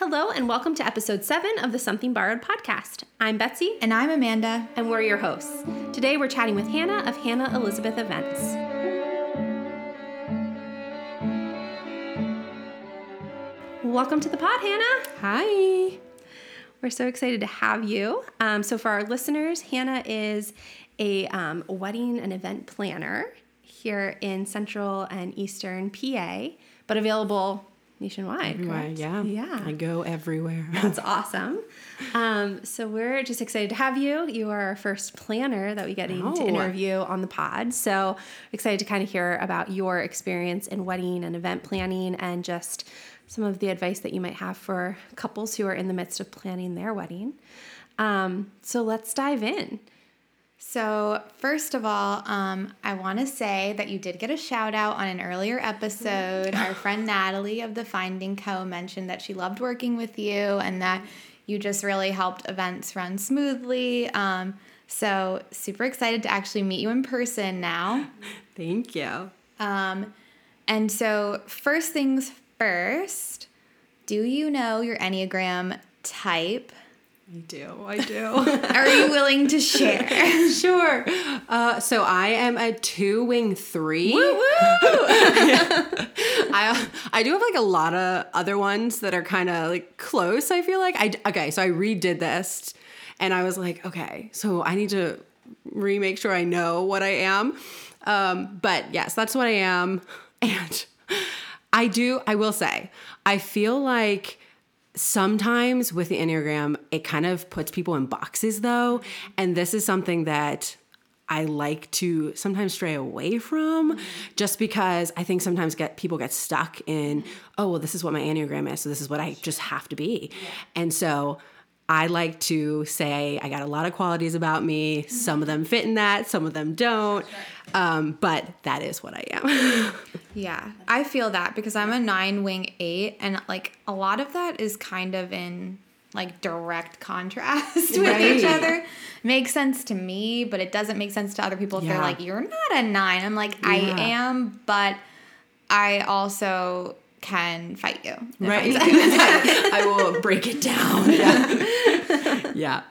Hello, and welcome to episode seven of the Something Borrowed podcast. I'm Betsy, And I'm Amanda. and we're your hosts. Today we're chatting with Hannah of Hannah Elizabeth Events. Welcome to the pod, Hannah. Hi. We're so excited to have you. Um, so, for our listeners, Hannah is a um, wedding and event planner here in Central and Eastern PA, but available nationwide. Everywhere, yeah. Yeah. I go everywhere. That's awesome. Um, so we're just excited to have you. You are our first planner that we get to Oh. interview on the pod. So excited to kind of hear about your experience in wedding and event planning and just some of the advice that you might have for couples who are in the midst of planning their wedding. Um, so let's dive in. So, first of all, um, I want to say that you did get a shout out on an earlier episode. Our friend Natalie of the Finding Co. mentioned that she loved working with you and that you just really helped events run smoothly. Um, so, super excited to actually meet you in person now. Thank you. Um, and so, first things first, do you know your Enneagram type? I do. I do. Are you willing to share? sure. Uh, so I am a two wing three. I I do have like a lot of other ones that are kind of like close. I feel like I okay. So I redid this, and I was like, okay, so I need to remake sure I know what I am. Um, but yes, that's what I am, and I do. I will say, I feel like sometimes with the Enneagram, it kind of puts people in boxes though. And this is something that I like to sometimes stray away from just because I think sometimes get people get stuck in, oh, well, this is what my Enneagram is, so this is what I just have to be. And so I like to say I got a lot of qualities about me. Some of them fit in that, some of them don't. Um, but that is what I am. Yeah, I feel that because I'm a nine wing eight, and like a lot of that is kind of in like direct contrast with each other. Makes sense to me, but it doesn't make sense to other people if they're like, "You're not a nine. I'm like, I am, but I also can fight you. right? I will break it down. Yeah. yeah.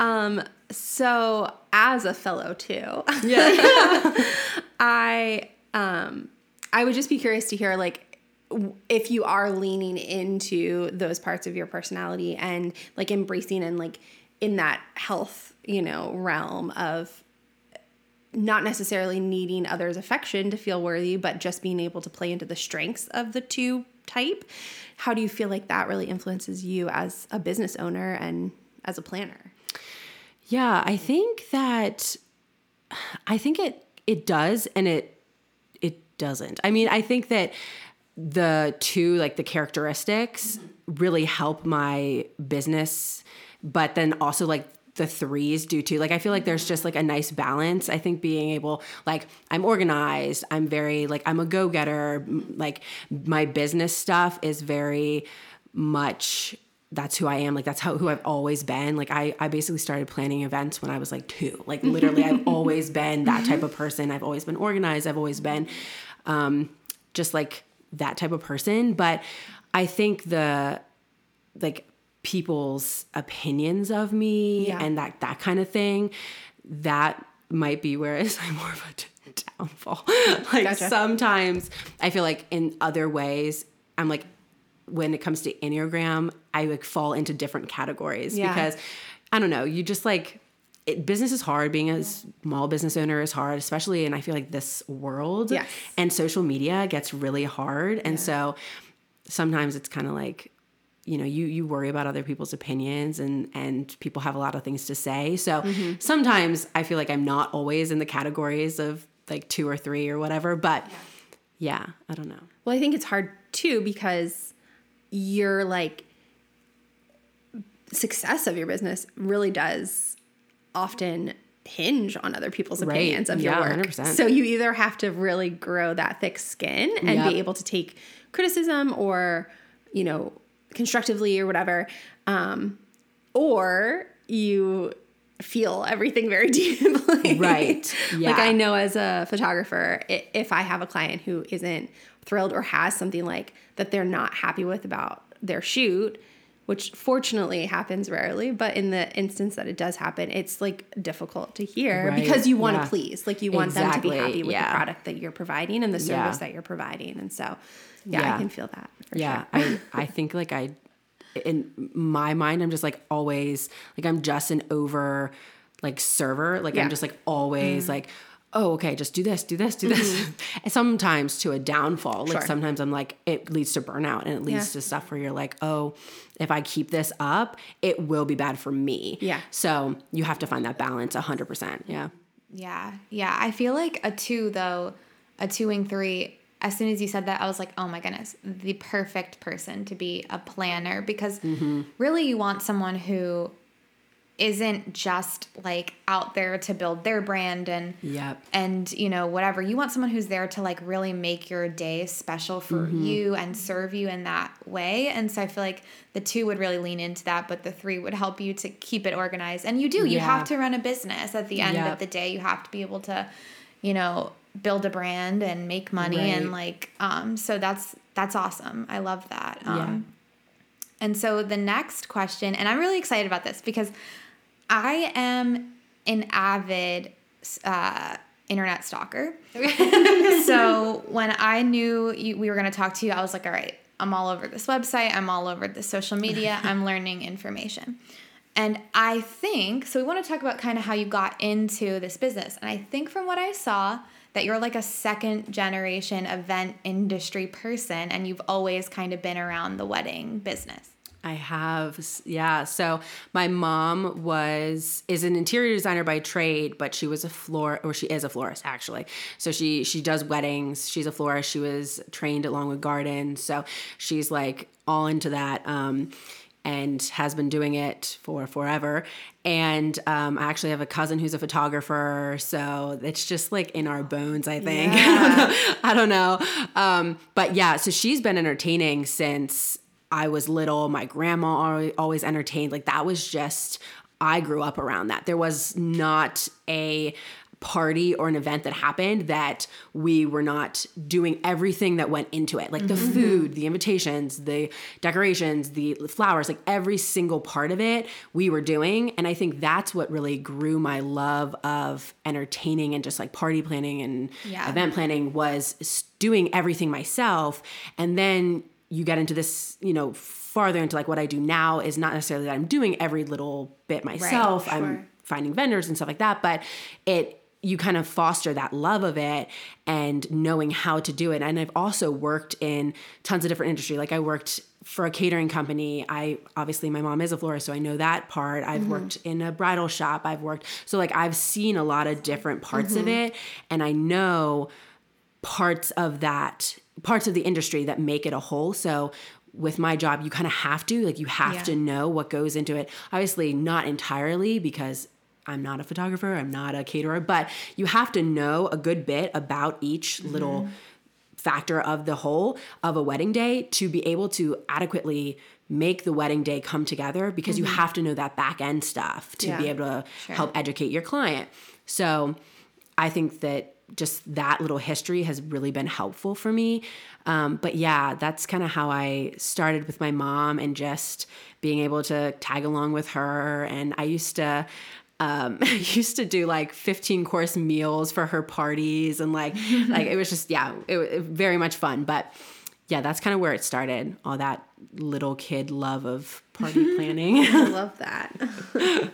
Um, so as a fellow too, Yeah. I um I would just be curious to hear like if you are leaning into those parts of your personality and like embracing and like in that health, you know, realm of not necessarily needing others' affection to feel worthy, but just being able to play into the strengths of the two type. How do you feel like that really influences you as a business owner and as a planner? Yeah, I think that I think it it does and it it doesn't. I mean, I think that the two like the characteristics really help my business, but then also like the threes do too. Like I feel like there's just like a nice balance. I think being able like I'm organized, I'm very like I'm a go-getter, like my business stuff is very much that's who I am. Like that's how who I've always been. Like I I basically started planning events when I was like 2. Like literally I've always been that type of person. I've always been organized. I've always been um just like that type of person, but I think the like people's opinions of me Yeah. and that that kind of thing that might be where it's like more of a downfall like Gotcha. sometimes i feel like in other ways i'm like when it comes to enneagram i like fall into different categories Yeah. because i don't know you just like it, business is hard being a small business owner is hard especially and i feel like this world Yes. and social media gets really hard and so sometimes it's kind of like you know you you worry about other people's opinions and and people have a lot of things to say so mm-hmm. sometimes i feel like i'm not always in the categories of like two or three or whatever but yeah i don't know Well, I think it's hard too because you're like success of your business really does often hinge on other people's Right. opinions of your Yeah, work. 100%. So you either have to really grow that thick skin and Yep. be able to take criticism or, you know, constructively or whatever, um, or you feel everything very deeply. Right. Like I know as a photographer, if I have a client who isn't thrilled or has something like that they're not happy with about their shoot which fortunately happens rarely but in the instance that it does happen it's like difficult to hear Right, because you want to yeah. please like you want them to be happy with yeah. the product that you're providing and the service Yeah. that you're providing and so yeah, Yeah. i can feel that for yeah sure. i i think like i in my mind i'm just like always like i'm just an over like server like Yeah. Mm. i'm just like always like oh okay just do this do this do this and sometimes to a downfall like Mm-hmm. Sure. sometimes i'm like it leads to burnout and it leads Yeah. to stuff where you're like oh if i keep this up it will be bad for me Yeah. so you have to find that balance 100% yeah Yeah. Yeah. I feel like a two, though, a two wing three, as soon as you said that, I was like, oh my goodness, the perfect person to be a planner. Because mm-hmm. really you want someone who isn't just like out there to build their brand and Yep. and you know whatever. You want someone who's there to like really make your day special for mm-hmm. you and serve you in that way. And so i feel like the two would really lean into that but the three would help you to keep it organized. And you do. You Yeah. have to run a business at the end Yep. of the day. You have to be able to you know build a brand and make money and like um so that's that's awesome i love that um Yeah. and so the next question, and I'm really excited about this because I am an avid uh, internet stalker. so when I knew you, we were going to talk to you, I was like, all right, I'm all over this website, I'm all over the social media, I'm learning information. And I think, so we want to talk about kind of how you got into this business. And I think from what I saw, that you're like a second generation event industry person and you've always kind of been around the wedding business. I have, yeah. So my mom was is an interior designer by trade, but she was a floor, or she is a florist actually. So she she does weddings. She's a florist. She was trained at Longwood Gardens, so she's like all into that. Um, and has been doing it for forever. And um, I actually have a cousin who's a photographer, so it's just like in our bones, I think. I don't know. Um, but yeah, so she's been entertaining since I was little. My grandma always entertained. Like that was just, I grew up around that. There was not a party or an event that happened that we were not doing everything that went into it. Like the mm-hmm. food the invitations the decorations the flowers like every single part of it we were doing. And i think that's what really grew my love of entertaining and just like party planning and Yeah. event planning was doing everything myself. And then you get into this you know farther into like what i do now is not necessarily that i'm doing every little bit myself. Sure. i'm finding vendors and stuff like that but it you kind of foster that love of it and knowing how to do it. And i've also worked in tons of different industry. Like i worked for a catering company. I obviously my mom is a florist so i know that part. I've mm-hmm. worked in a bridal shop. I've worked so like i've seen a lot of different parts of mm-hmm. it. And i know parts of that parts of the industry that make it a whole. So with my job you kind of have to like you have Yeah. to know what goes into it. Obviously not entirely because i'm not a photographer i'm not a caterer but you have to know a good bit about each Mm-hmm. little factor of the whole of a wedding day to be able to adequately make the wedding day come together because you have to know that back end stuff to be Mm-hmm. Able to help educate your client so I think that just that little history has really been helpful for me. Um, but yeah, that's kind of how I started with my mom and just being able to tag along with her. And I used to. Um, used to do like 15 course meals for her parties and like like it was just yeah it, was very much fun but yeah that's kind of where it started all that little kid love of party planning I love that.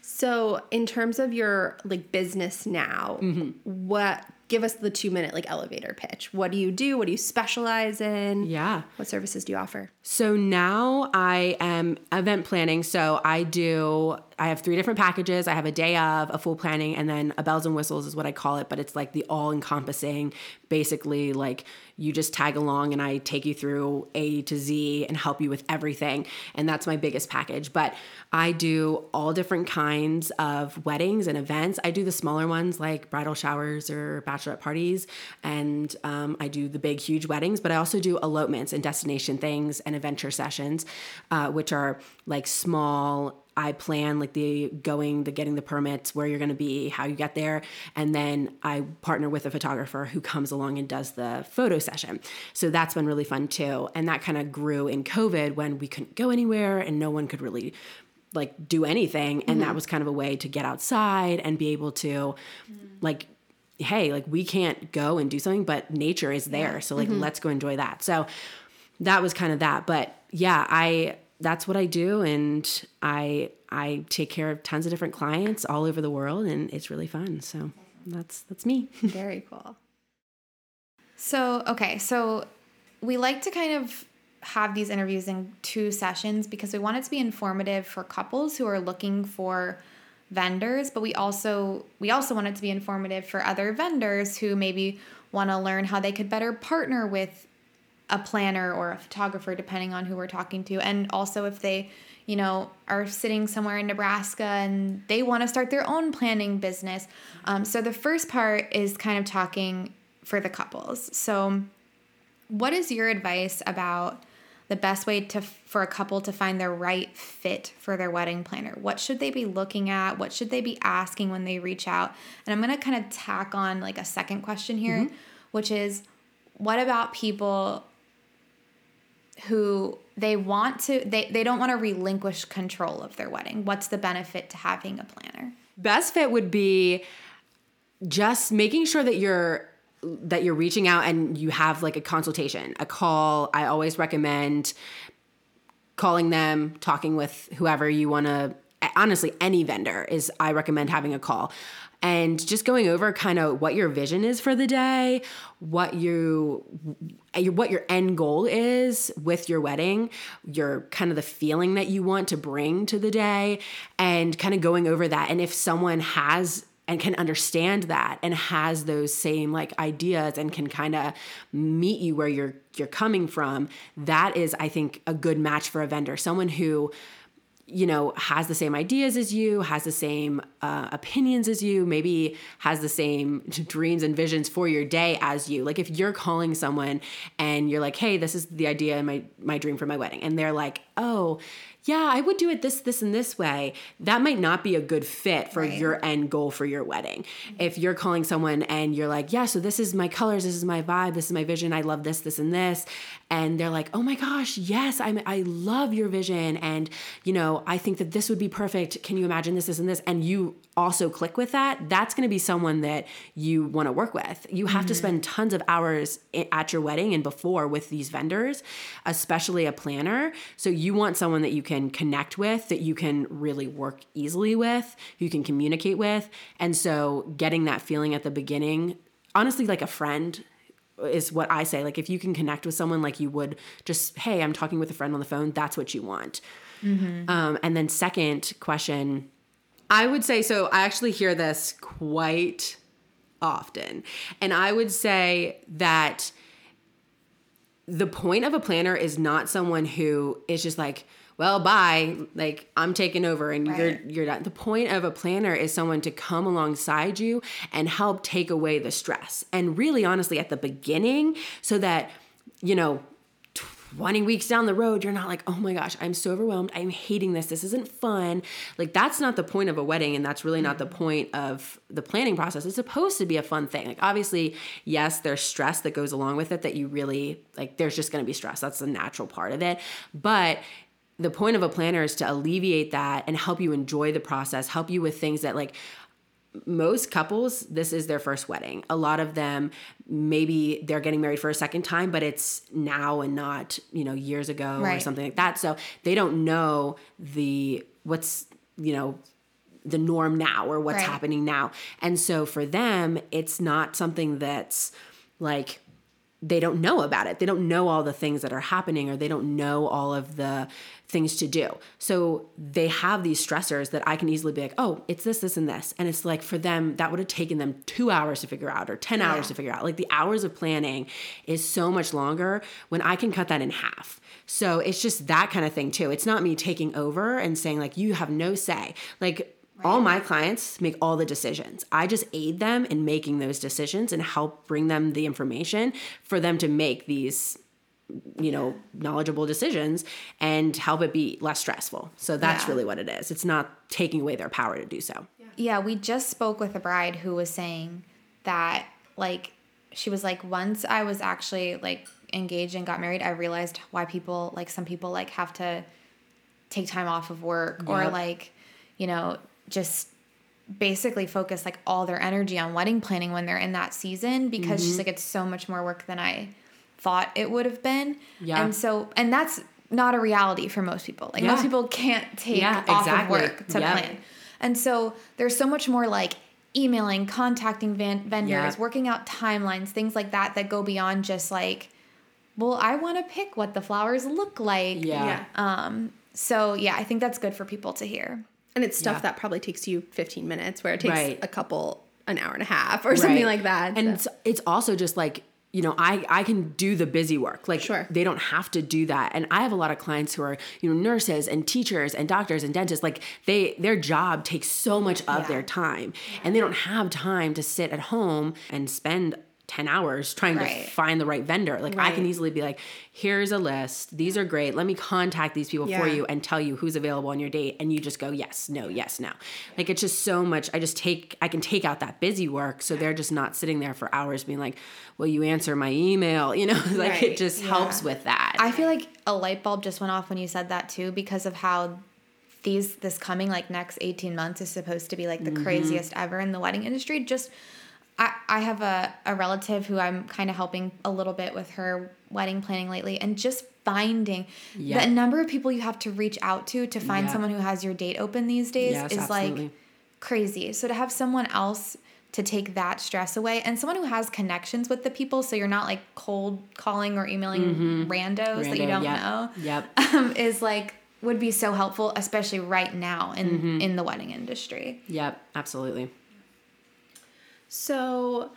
so, in terms of your like business now, Mm-hmm. what give us the 2 minute like elevator pitch. What do you do? What do you specialize in? yeah What services do you offer? So now I am event planning. So I do, I have three different packages. I have a day of, a full planning, and then a bells and whistles is what I call it. But it's like the all encompassing, basically, like you just tag along and I take you through A to Z and help you with everything. And that's my biggest package. But I do all different kinds of weddings and events. I do the smaller ones like bridal showers or bachelorette parties. And um, I do the big, huge weddings, but I also do elopements and destination things and adventure sessions, uh, which are like small I plan like the going, the getting the permits, where you're going to be, how you get there, and then I partner with a photographer who comes along and does the photo session. So that's been really fun too, and that kind of grew in COVID when we couldn't go anywhere and no one could really like do anything, and mm-hmm. that was kind of a way to get outside and be able to like hey like we can't go and do something but nature is there. So like mm-hmm. let's go enjoy that. So that was kind of that. But yeah i that's what I do and I I take care of tons of different clients all over the world and it's really fun. So that's that's me. Very cool. So, okay, so we like to kind of have these interviews in two sessions because we want it to be informative for couples who are looking for vendors, but we also we also want it to be informative for other vendors who maybe want to learn how they could better partner with a planner or a photographer, depending on who we're talking to. And also, if they, you know, are sitting somewhere in Nebraska and they want to start their own planning business. Um, so, the first part is kind of talking for the couples. So, what is your advice about the best way to for a couple to find the right fit for their wedding planner? What should they be looking at? What should they be asking when they reach out? And I'm going to kind of tack on like a second question here, mm-hmm. which is what about people who they want to they, they don't want to relinquish control of their wedding. What's the benefit to having a planner? Best fit would be just making sure that you're that you're reaching out and you have like a consultation a call. I always recommend calling them talking with whoever you want to honestly any vendor is i recommend having a call and just going over kind of what your vision is for the day, what you what your end goal is with your wedding, your kind of the feeling that you want to bring to the day and kind of going over that. And if someone has and can understand that and has those same like ideas and can kind of meet you where you're you're coming from that is i think a good match for a vendor. Someone who you know, has the same ideas as you, has the same uh, opinions as you, maybe has the same dreams and visions for your day as you. Like if you're calling someone and you're like, "Hey, this is the idea and my my dream for my wedding," and they're like, "Oh." yeah, I would do it this, this, and this way, that might not be a good fit for right. your end goal for your wedding. Mm-hmm. If you're calling someone and you're like, yeah, so this is my colors, this is my vibe, this is my vision, I love this, this, and this, and they're like, oh my gosh, yes, I'm, I love your vision, and you know, I think that this would be perfect. Can you imagine this, this, and this? And you also click with that, that's going to be someone that you want to work with. You have mm-hmm. to spend tons of hours at your wedding and before with these vendors, especially a planner. So you want someone that you can connect with, that you can really work easily with, you can communicate with. And so getting that feeling at the beginning, honestly, like a friend is what I say. Like if you can connect with someone like you would just, hey, I'm talking with a friend on the phone, that's what you want. Mm-hmm. Um, and then second question I would say so. I actually hear this quite often. And I would say that the point of a planner is not someone who is just like, well, bye, like I'm taking over and right. you're you're done. The point of a planner is someone to come alongside you and help take away the stress. And really honestly at the beginning so that you know 20 weeks down the road, you're not like, oh my gosh, I'm so overwhelmed. I'm hating this. This isn't fun. Like, that's not the point of a wedding. And that's really not the mm-hmm. point of the planning process. It's supposed to be a fun thing. Like, obviously, yes, there's stress that goes along with it that you really, like, there's just going to be stress. That's the natural part of it. But the point of a planner is to alleviate that and help you enjoy the process, help you with things that, like, most couples this is their first wedding a lot of them maybe they're getting married for a second time but it's now and not you know years ago right. or something like that so they don't know the what's you know the norm now or what's right. happening now and so for them it's not something that's like they don't know about it. They don't know all the things that are happening or they don't know all of the things to do. So they have these stressors that I can easily be like, oh, it's this, this, and this. And it's like for them, that would have taken them two hours to figure out or 10 yeah. hours to figure out. Like the hours of planning is so much longer when I can cut that in half. So it's just that kind of thing too. It's not me taking over and saying, like, you have no say. Like, all my clients make all the decisions. I just aid them in making those decisions and help bring them the information for them to make these you know, knowledgeable decisions and help it be less stressful. So that's Yeah. really what it is. It's not taking away their power to do so. Yeah, we just spoke with a bride who was saying that like she was like once I was actually like engaged and got married, I realized why people like some people like have to take time off of work or like, you know, just basically focus like all their energy on wedding planning when they're in that season because Mm-hmm. she's like it's so much more work than I thought it would have been. Yeah. And so and that's not a reality for most people. Like most people can't take Yeah, off exactly. of work to Yep. plan. And so there's so much more like emailing, contacting van- vendors, Yeah. working out timelines, things like that that go beyond just like, well, I want to pick what the flowers look like. Yeah. Um. So yeah, I think that's good for people to hear. And it's stuff Yeah. that probably takes you 15 minutes, where it takes Right. a couple, an hour and a half or something like that. And so. it's, it's also just like, you know, I, I can do the busy work. Like Sure. they don't have to do that. And I have a lot of clients who are, you know, nurses and teachers and doctors and dentists. Like they their job takes so much of Yeah. their time. And they don't have time to sit at home and spend 10 hours trying Right. to find the right vendor. Like I can easily be like, here's a list. These are great. Let me contact these people for you and tell you who's available on your date. And you just go, yes, no, yes, no. Like it's just so much. I just take, I can take out that busy work. So they're just not sitting there for hours being like, will you answer my email? You know, like Right. it just helps with that. I feel like a light bulb just went off when you said that too, because of how these this coming like next 18 months is supposed to be like the Mm-hmm. craziest ever in the wedding industry. Just I, I have a, a relative who I'm kind of helping a little bit with her wedding planning lately and just finding Yeah. the number of people you have to reach out to to find Yeah. someone who has your date open these days Yes, is absolutely. like crazy. So to have someone else to take that stress away and someone who has connections with the people so you're not like cold calling or emailing randos that you Mm-hmm. Don't yep, know Yep. um, is like would be so helpful especially right now in Mm-hmm. in the wedding industry Yep. Absolutely. So,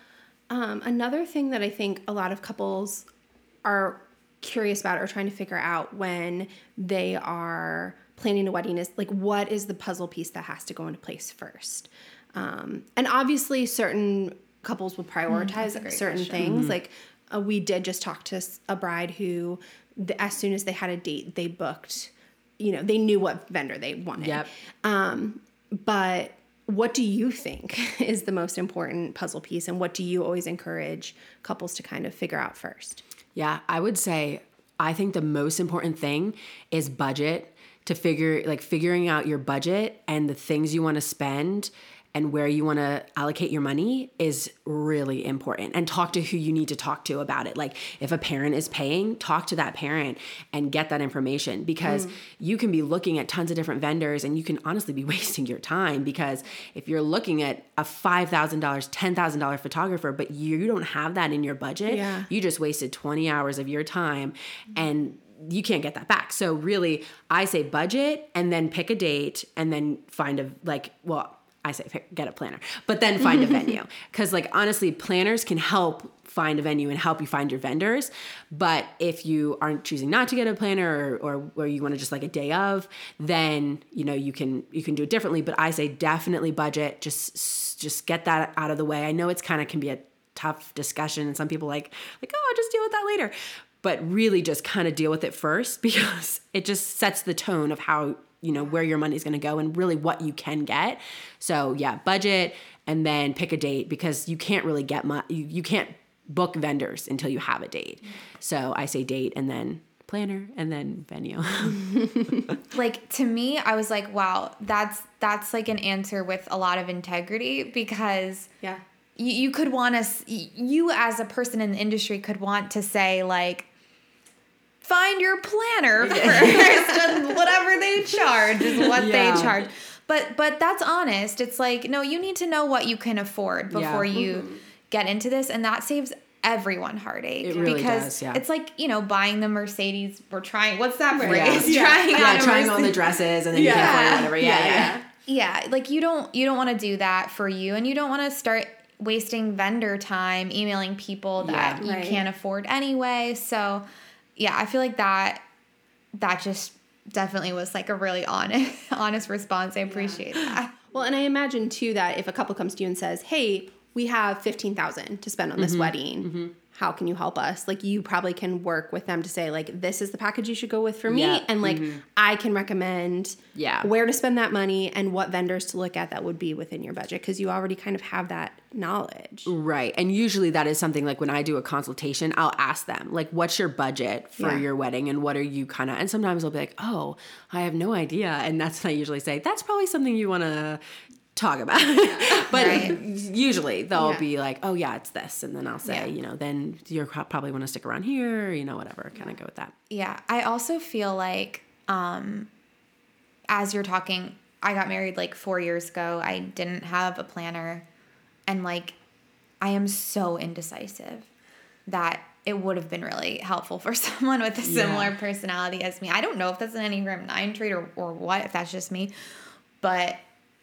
um, another thing that I think a lot of couples are curious about or trying to figure out when they are planning a wedding is like, what is the puzzle piece that has to go into place first? Um, and obviously, certain couples will prioritize a great certain question. things. Like, uh, we did just talk to a bride who, the, as soon as they had a date, they booked. You know, they knew what vendor they wanted. Yep. Um, but what do you think is the most important puzzle piece, and what do you always encourage couples to kind of figure out first? Yeah, I would say I think the most important thing is budget to figure like figuring out your budget and the things you want to spend and where you want to allocate your money is really important and talk to who you need to talk to about it like if a parent is paying talk to that parent and get that information because mm-hmm. you can be looking at tons of different vendors and you can honestly be wasting your time because if you're looking at a $5000 $10000 photographer but you don't have that in your budget Yeah. you just wasted 20 hours of your time mm-hmm. and you can't get that back. So really, I say budget and then pick a date and then find a like well, I say get a planner, but then find a venue cuz like honestly, planners can help find a venue and help you find your vendors. But if you aren't choosing not to get a planner or or, or you want to just like a day of, then you know you can you can do it differently, but I say definitely budget, just just get that out of the way. I know it's kind of can be a tough discussion and some people like like oh I'll just deal with that later but really just kind of deal with it first because it just sets the tone of how you know where your money's going to go and really what you can get. So yeah budget and then pick a date because you can't really get my you, you can't book vendors until you have a date. So i say date and then planner and then venue. Like to me i was like wow that's that's like an answer with a lot of integrity because Yeah. you, you could want us you as a person in the industry could want to say like find your planner first and whatever they charge is what Yeah. they charge but but that's honest it's like no you need to know what you can afford Yeah. before you mm-hmm. get into this and that saves everyone heartache It really because does, yeah. it's like you know buying the mercedes we're trying what's that yeah, phrase Yeah. trying yeah on trying on the dresses and then you can't afford it, whatever yeah yeah, Yeah, like you don't you don't want to do that for you and you don't want to start wasting vendor time emailing people that Yeah. you Right. can't afford anyway. So, yeah, I feel like that that just definitely was like a really honest honest response. I appreciate that. Well, and I imagine too that if a couple comes to you and says, "Hey, we have fifteen thousand to spend on Mm-hmm. this wedding," how can you help us? Like you probably can work with them to say like this is the package you should go with for me and like mm-hmm. I can recommend Yeah. where to spend that money and what vendors to look at that would be within your budget because you already kind of have that knowledge. Right. And usually that is something like when I do a consultation, I'll ask them, like, what's your budget for Yeah. your wedding and what are you kind of, and sometimes I'll be like, oh, I have no idea. And that's when I usually say, that's probably something you want to talk about. but Right. usually they'll Yeah. be like, oh, yeah, it's this. And then I'll say, Yeah. you know, then you're probably want to stick around here, you know, whatever, kind of go with that. Yeah, I also feel like um as you're talking, I got married like 4 years ago. I didn't have a planner and like I am so indecisive that it would have been really helpful for someone with a similar Yeah. personality as me. I don't know if that's an Enneagram 9 trait or, or what, if that's just me, but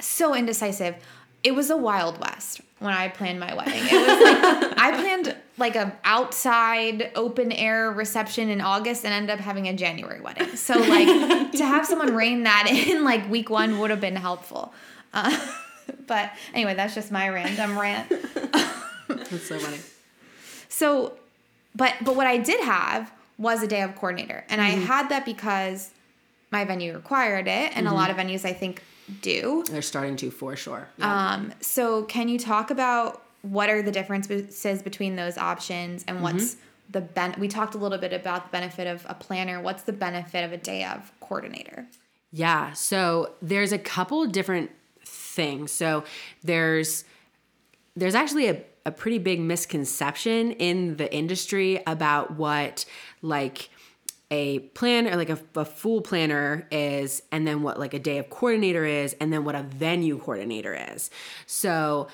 so indecisive. It was a wild west when I planned my wedding. It was like I planned like a outside open air reception in August and ended up having a January wedding. So like to have someone rein that in like week one would have been helpful. Uh, but anyway, that's just my random rant. That's so funny. So, but but what I did have was a day of coordinator, and I had that because my venue required it, and a lot of venues I think do. They're starting to for sure. Yeah. Um, so can you talk about what are the differences between those options and what's the ben? We talked a little bit about the benefit of a planner. What's the benefit of a day of coordinator? Yeah. So there's a couple different things. So there's there's actually a, a pretty big misconception in the industry about what like a plan or like a, a full planner is and then what like a day of coordinator is and then what a venue coordinator is so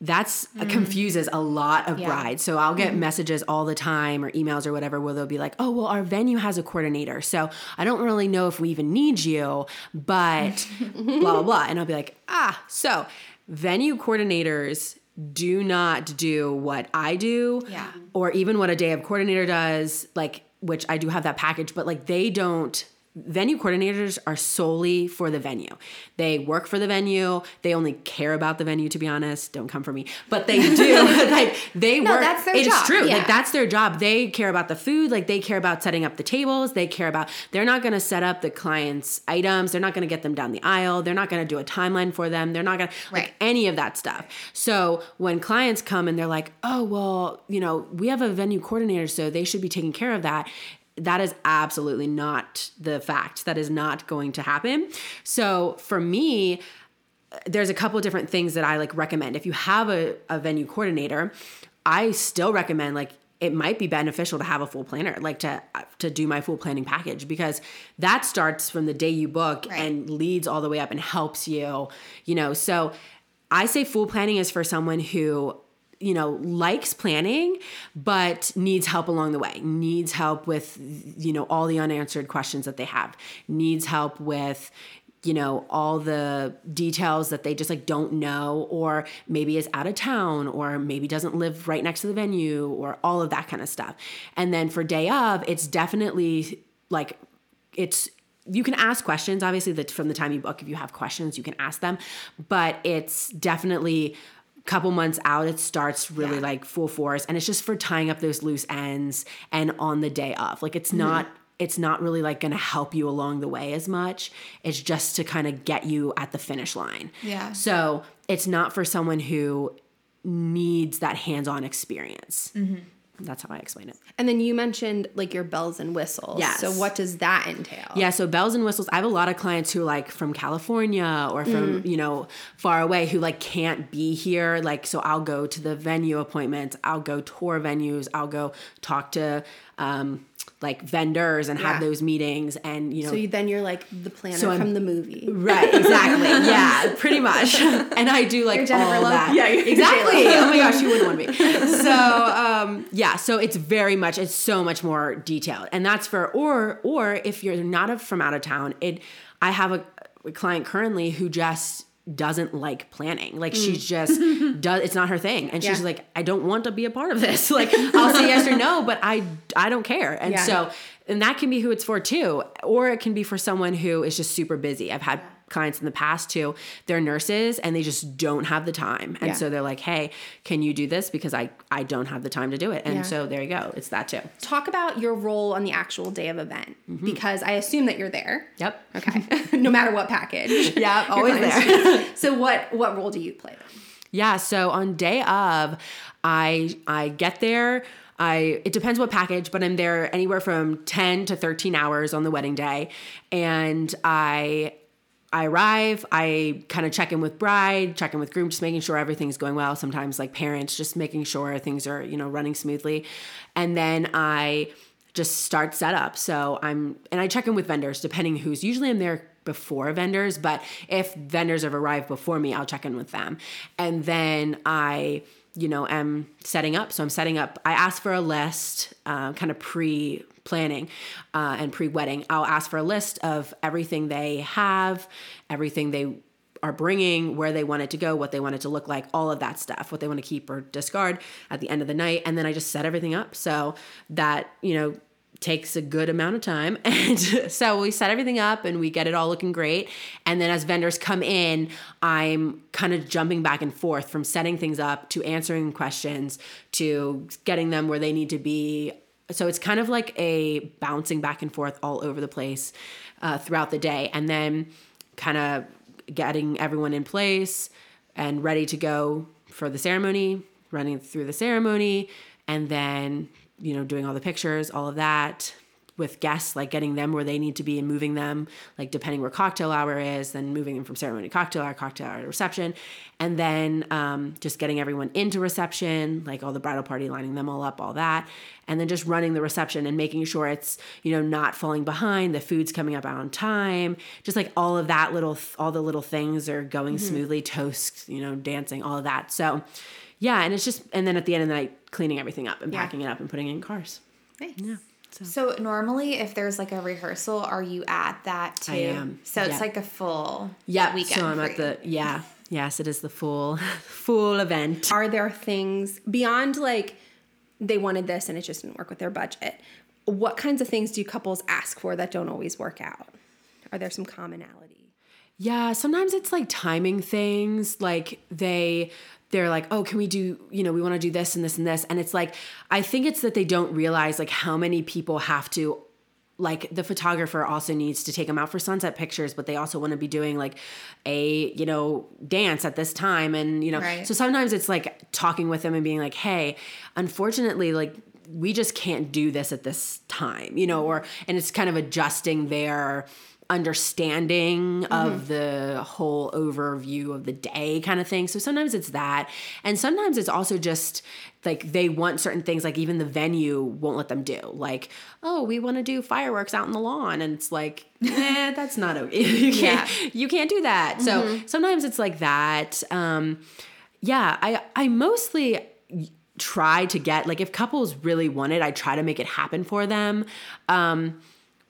that's uh, mm. confuses a lot of Yeah. brides. So I'll get mm-hmm. messages all the time or emails or whatever where they'll be like, "Oh, well, our venue has a coordinator, so I don't really know if we even need you, but blah blah blah." And I'll be like, "Ah, so venue coordinators do not do what I do, Yeah. or even what a day of coordinator does, like which I do have that package, but like they don't venue coordinators are solely for the venue. They work for the venue. They only care about the venue to be honest. Don't come for me. But they do. like they No, work that's their It's job, true. yeah. Like that's their job. They care about the food, like they care about setting up the tables. They care about they're not going to set up the client's items. They're not going to get them down the aisle. They're not going to do a timeline for them. They're not going to Right. like any of that stuff. So when clients come and they're like, "Oh, well, you know, we have a venue coordinator, so they should be taking care of that." That is absolutely not the fact. That is not going to happen. So for me, there's a couple of different things that I like recommend. If you have a, a venue coordinator, I still recommend like it might be beneficial to have a full planner, like to to do my full planning package because that starts from the day you book Right. and leads all the way up and helps you, you know. So I say full planning is for someone who you know likes planning but needs help along the way. Needs help with you know all the unanswered questions that they have. Needs help with you know all the details that they just like don't know or maybe is out of town or maybe doesn't live right next to the venue or all of that kind of stuff. And then for day of it's definitely like it's you can ask questions obviously that from the time you book if you have questions you can ask them but it's definitely couple months out it starts really Yeah. like full force and it's just for tying up those loose ends and on the day of like it's mm-hmm. not it's not really like going to help you along the way as much. It's just to kind of get you at the finish line. Yeah. so it's not for someone who needs that hands-on experience mm-hmm. That's how i explain it And then you mentioned like your bells and whistles. Yeah. So what does that entail? Yeah, so bells and whistles. I have a lot of clients who like from California or from, you know, far away who like can't be here. Like so I'll go to the venue appointments, I'll go tour venues, I'll go talk to um like vendors and have Yeah. those meetings and you know So you, then you're like the planner So from the movie. Right, exactly. yeah, pretty much. And I do like all Lopez. that. Yeah, exactly. oh my gosh, you wouldn't want to be. So, um, yeah, so it's very much it's so much more detailed. And that's for or or if you're not a, from out of town, it I have a, a client currently who just doesn't like planning. Like she's mm. just does it's not her thing. And she's like I don't want to be a part of this. Like I'll say yes or no, but I I don't care. And Yeah. so and that can be who it's for too or it can be for someone who is just super busy i've had clients in the past too they're nurses and they just don't have the time and Yeah. so they're like hey can you do this because i i don't have the time to do it and Yeah. so there you go it's that too Talk about your role on the actual day of event mm-hmm. because I assume that you're there. yep Okay. no matter what package. Yeah, always there. so what what role do you play then? Yeah, so on day of, I I get there. I it depends what package, but I'm there anywhere from 10 to 13 hours on the wedding day. And I I arrive, I kind of check in with bride, check in with groom, just making sure everything's going well. Sometimes like parents, just making sure things are, you know, running smoothly. And then I just start setup. So I'm and I check in with vendors depending who's usually I'm there before vendors, but if vendors have arrived before me, I'll check in with them. And then I, you know, am setting up. So I'm setting up, I ask for a list, uh, kind of pre planning uh, and pre wedding. I'll ask for a list of everything they have, everything they are bringing, where they want it to go, what they want it to look like, all of that stuff, what they want to keep or discard at the end of the night. And then I just set everything up so that, you know, takes a good amount of time. And so we set everything up and we get it all looking great. And then as vendors come in, I'm kind of jumping back and forth from setting things up to answering questions to getting them where they need to be. So it's kind of like a bouncing back and forth all over the place uh, throughout the day. And then kind of getting everyone in place and ready to go for the ceremony, running through the ceremony, and then, you know, doing all the pictures, all of that with guests, like getting them where they need to be and moving them, like depending where cocktail hour is, then moving them from ceremony to cocktail hour, cocktail hour to reception, and then um, just getting everyone into reception, like all the bridal party, lining them all up, all that, and then just running the reception and making sure it's you know not falling behind, the food's coming up on time, just like all of that little, all the little things are going smoothly, toast, you know, dancing, all of that. So, yeah, and it's just, and then at the end of the night, cleaning everything up and Yeah. packing it up and putting it in cars. Nice. Yeah. So normally, if there's like a rehearsal, are you at that too? I am, So yeah. it's like a full Yeah, weekend. so I'm at you. the yeah, yes, it is the full full event. Are there things beyond like they wanted this and it just didn't work with their budget? What kinds of things do couples ask for that don't always work out? Are there some commonality? Yeah, sometimes it's like timing things. Like they they're like, "Oh, can we do, you know, we want to do this and this and this." And it's like I think it's that they don't realize like how many people have to like the photographer also needs to take them out for sunset pictures but they also want to be doing like a you know dance at this time and you know Right. so sometimes it's like talking with them and being like hey unfortunately like we just can't do this at this time you know or and it's kind of adjusting their understanding of the whole overview of the day kind of thing. So sometimes it's that. And sometimes it's also just like they want certain things like even the venue won't let them do. Like oh we want to do fireworks out in the lawn. And it's like eh, that's not okay you can't you can't do that. So sometimes it's like that. Um yeah i i mostly try to get like if couples really want it i try to make it happen for them. Um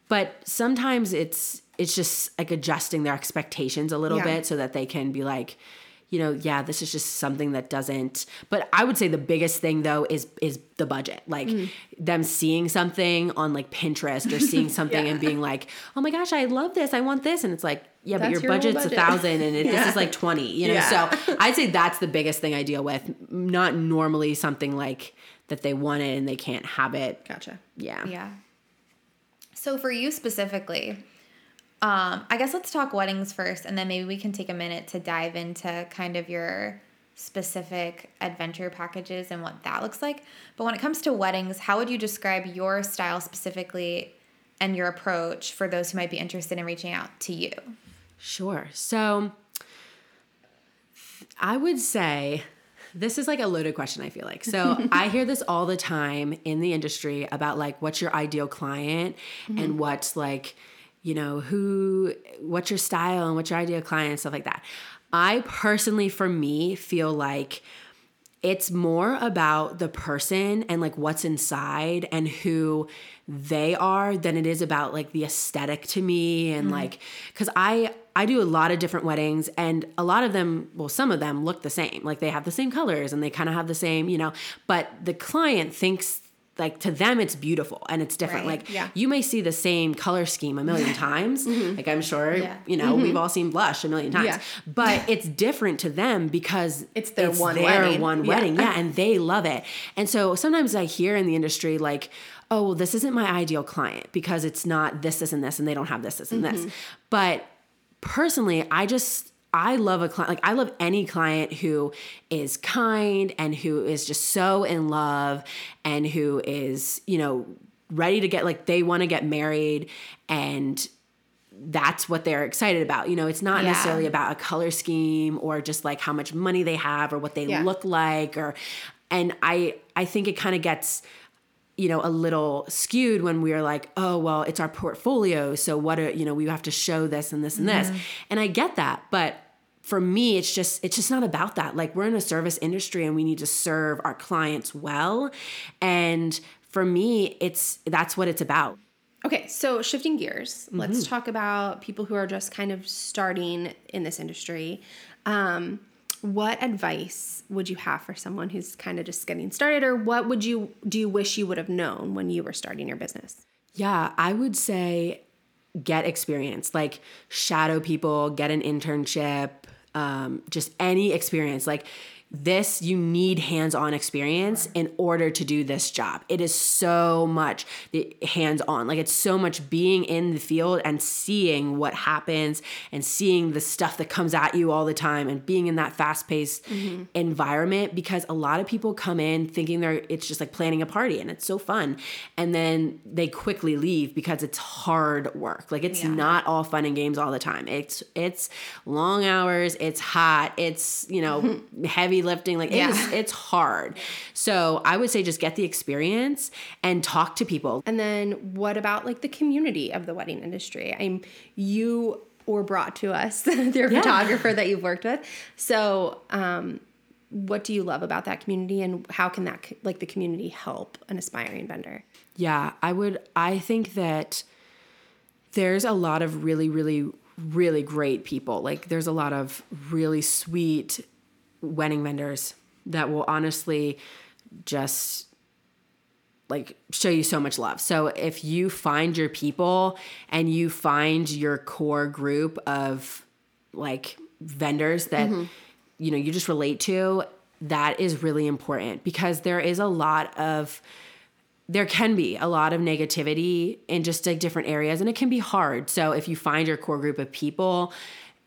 but sometimes it's it's just like adjusting their expectations a little Yeah. bit so that they can be like you know yeah this is just something that doesn't but i would say the biggest thing though is is the budget like Mm. them seeing something on like pinterest or seeing something and being like oh my gosh i love this i want this and it's like yeah but your your budget's a thousand and it, this is like 20 you know Yeah. so i'd say that's the biggest thing i deal with not normally something like that they want it and they can't have it Gotcha. yeah Yeah. So for you specifically, um, I guess let's talk weddings first, and then maybe we can take a minute to dive into kind of your specific adventure packages and what that looks like. But when it comes to weddings, how would you describe your style specifically and your approach for those who might be interested in reaching out to you? Sure. So I would say this is like a loaded question, I feel like. So I hear this all the time in the industry about like what's your ideal client and what's like, you know, who, what's your style and what's your ideal client and stuff like that. I personally, for me, feel like it's more about the person and like what's inside and who they are than it is about like the aesthetic to me and mm-hmm. like cuz I I do a lot of different weddings and a lot of them well some of them look the same like they have the same colors and they kind of have the same you know but the client thinks like to them it's beautiful and it's different Right, like yeah. you may see the same color scheme a million times like i'm sure Yeah. you know we've all seen blush a million times Yeah. but it's different to them because It's their one their wedding. one Yeah. wedding yeah and they love it and so sometimes i hear in the industry like oh well this isn't my ideal client because it's not this this and this and they don't have this this and Mm-hmm. this but personally i just i love a client like i love any client who is kind and who is just so in love and who is you know ready to get like they want to get married and that's what they're excited about. You know, it's not Yeah. necessarily about a color scheme or just like how much money they have or what they Yeah. look like or and I I think it kind of gets you know a little skewed when we're like oh well it's our portfolio so what are you know we have to show this and this and this and i get that but for me it's just it's just not about that like we're in a service industry and we need to serve our clients well and for me it's that's what it's about Okay, so shifting gears, let's Mm-hmm. talk about people who are just kind of starting in this industry. Um, what advice would you have for someone who's kind of just getting started, or what would you do you wish you would have known when you were starting your business? Yeah, I would say get experience, like shadow people, get an internship, um, just any experience. Like this, you need hands on experience in order to do this job. It is so much hands on, like it's so much being in the field and seeing what happens and seeing the stuff that comes at you all the time and being in that fast paced mm-hmm. environment because a lot of people come in thinking they're it's just like planning a party and it's so fun. And then they quickly leave because it's hard work. Like it's Yeah. not all fun and games all the time. It's it's long hours it's hot it's you know heavy lifting like Yeah. it's it's hard so i would say just get the experience and talk to people And then what about like the community of the wedding industry? I'm you were brought to us through a Yeah. photographer that you've worked with. So, um, what do you love about that community, and how can that like the community help an aspiring vendor? Yeah, I would. I think that there's a lot of really, really, really great people. Like, there's a lot of really sweet wedding vendors that will honestly just like show you so much love. So if you find your people and you find your core group of like vendors that mm-hmm. you know you just relate to, that is really important because there is a lot of there can be a lot of negativity in just like different areas and it can be hard. So if you find your core group of people,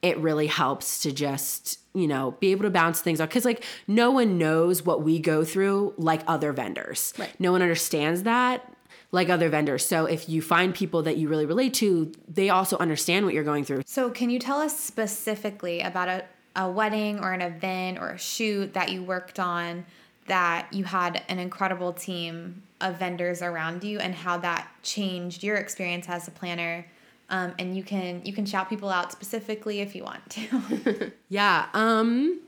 it really helps to just, you know, be able to bounce things off cuz like no one knows what we go through like other vendors. Right. No one understands that like other vendors. So if you find people that you really relate to, they also understand what you're going through. So, can you tell us specifically about a, a wedding or an event or a shoot that you worked on that you had an incredible team of vendors around you and how that changed your experience as a planner? Um, and you can you can shout people out specifically if you want to. Yeah. Um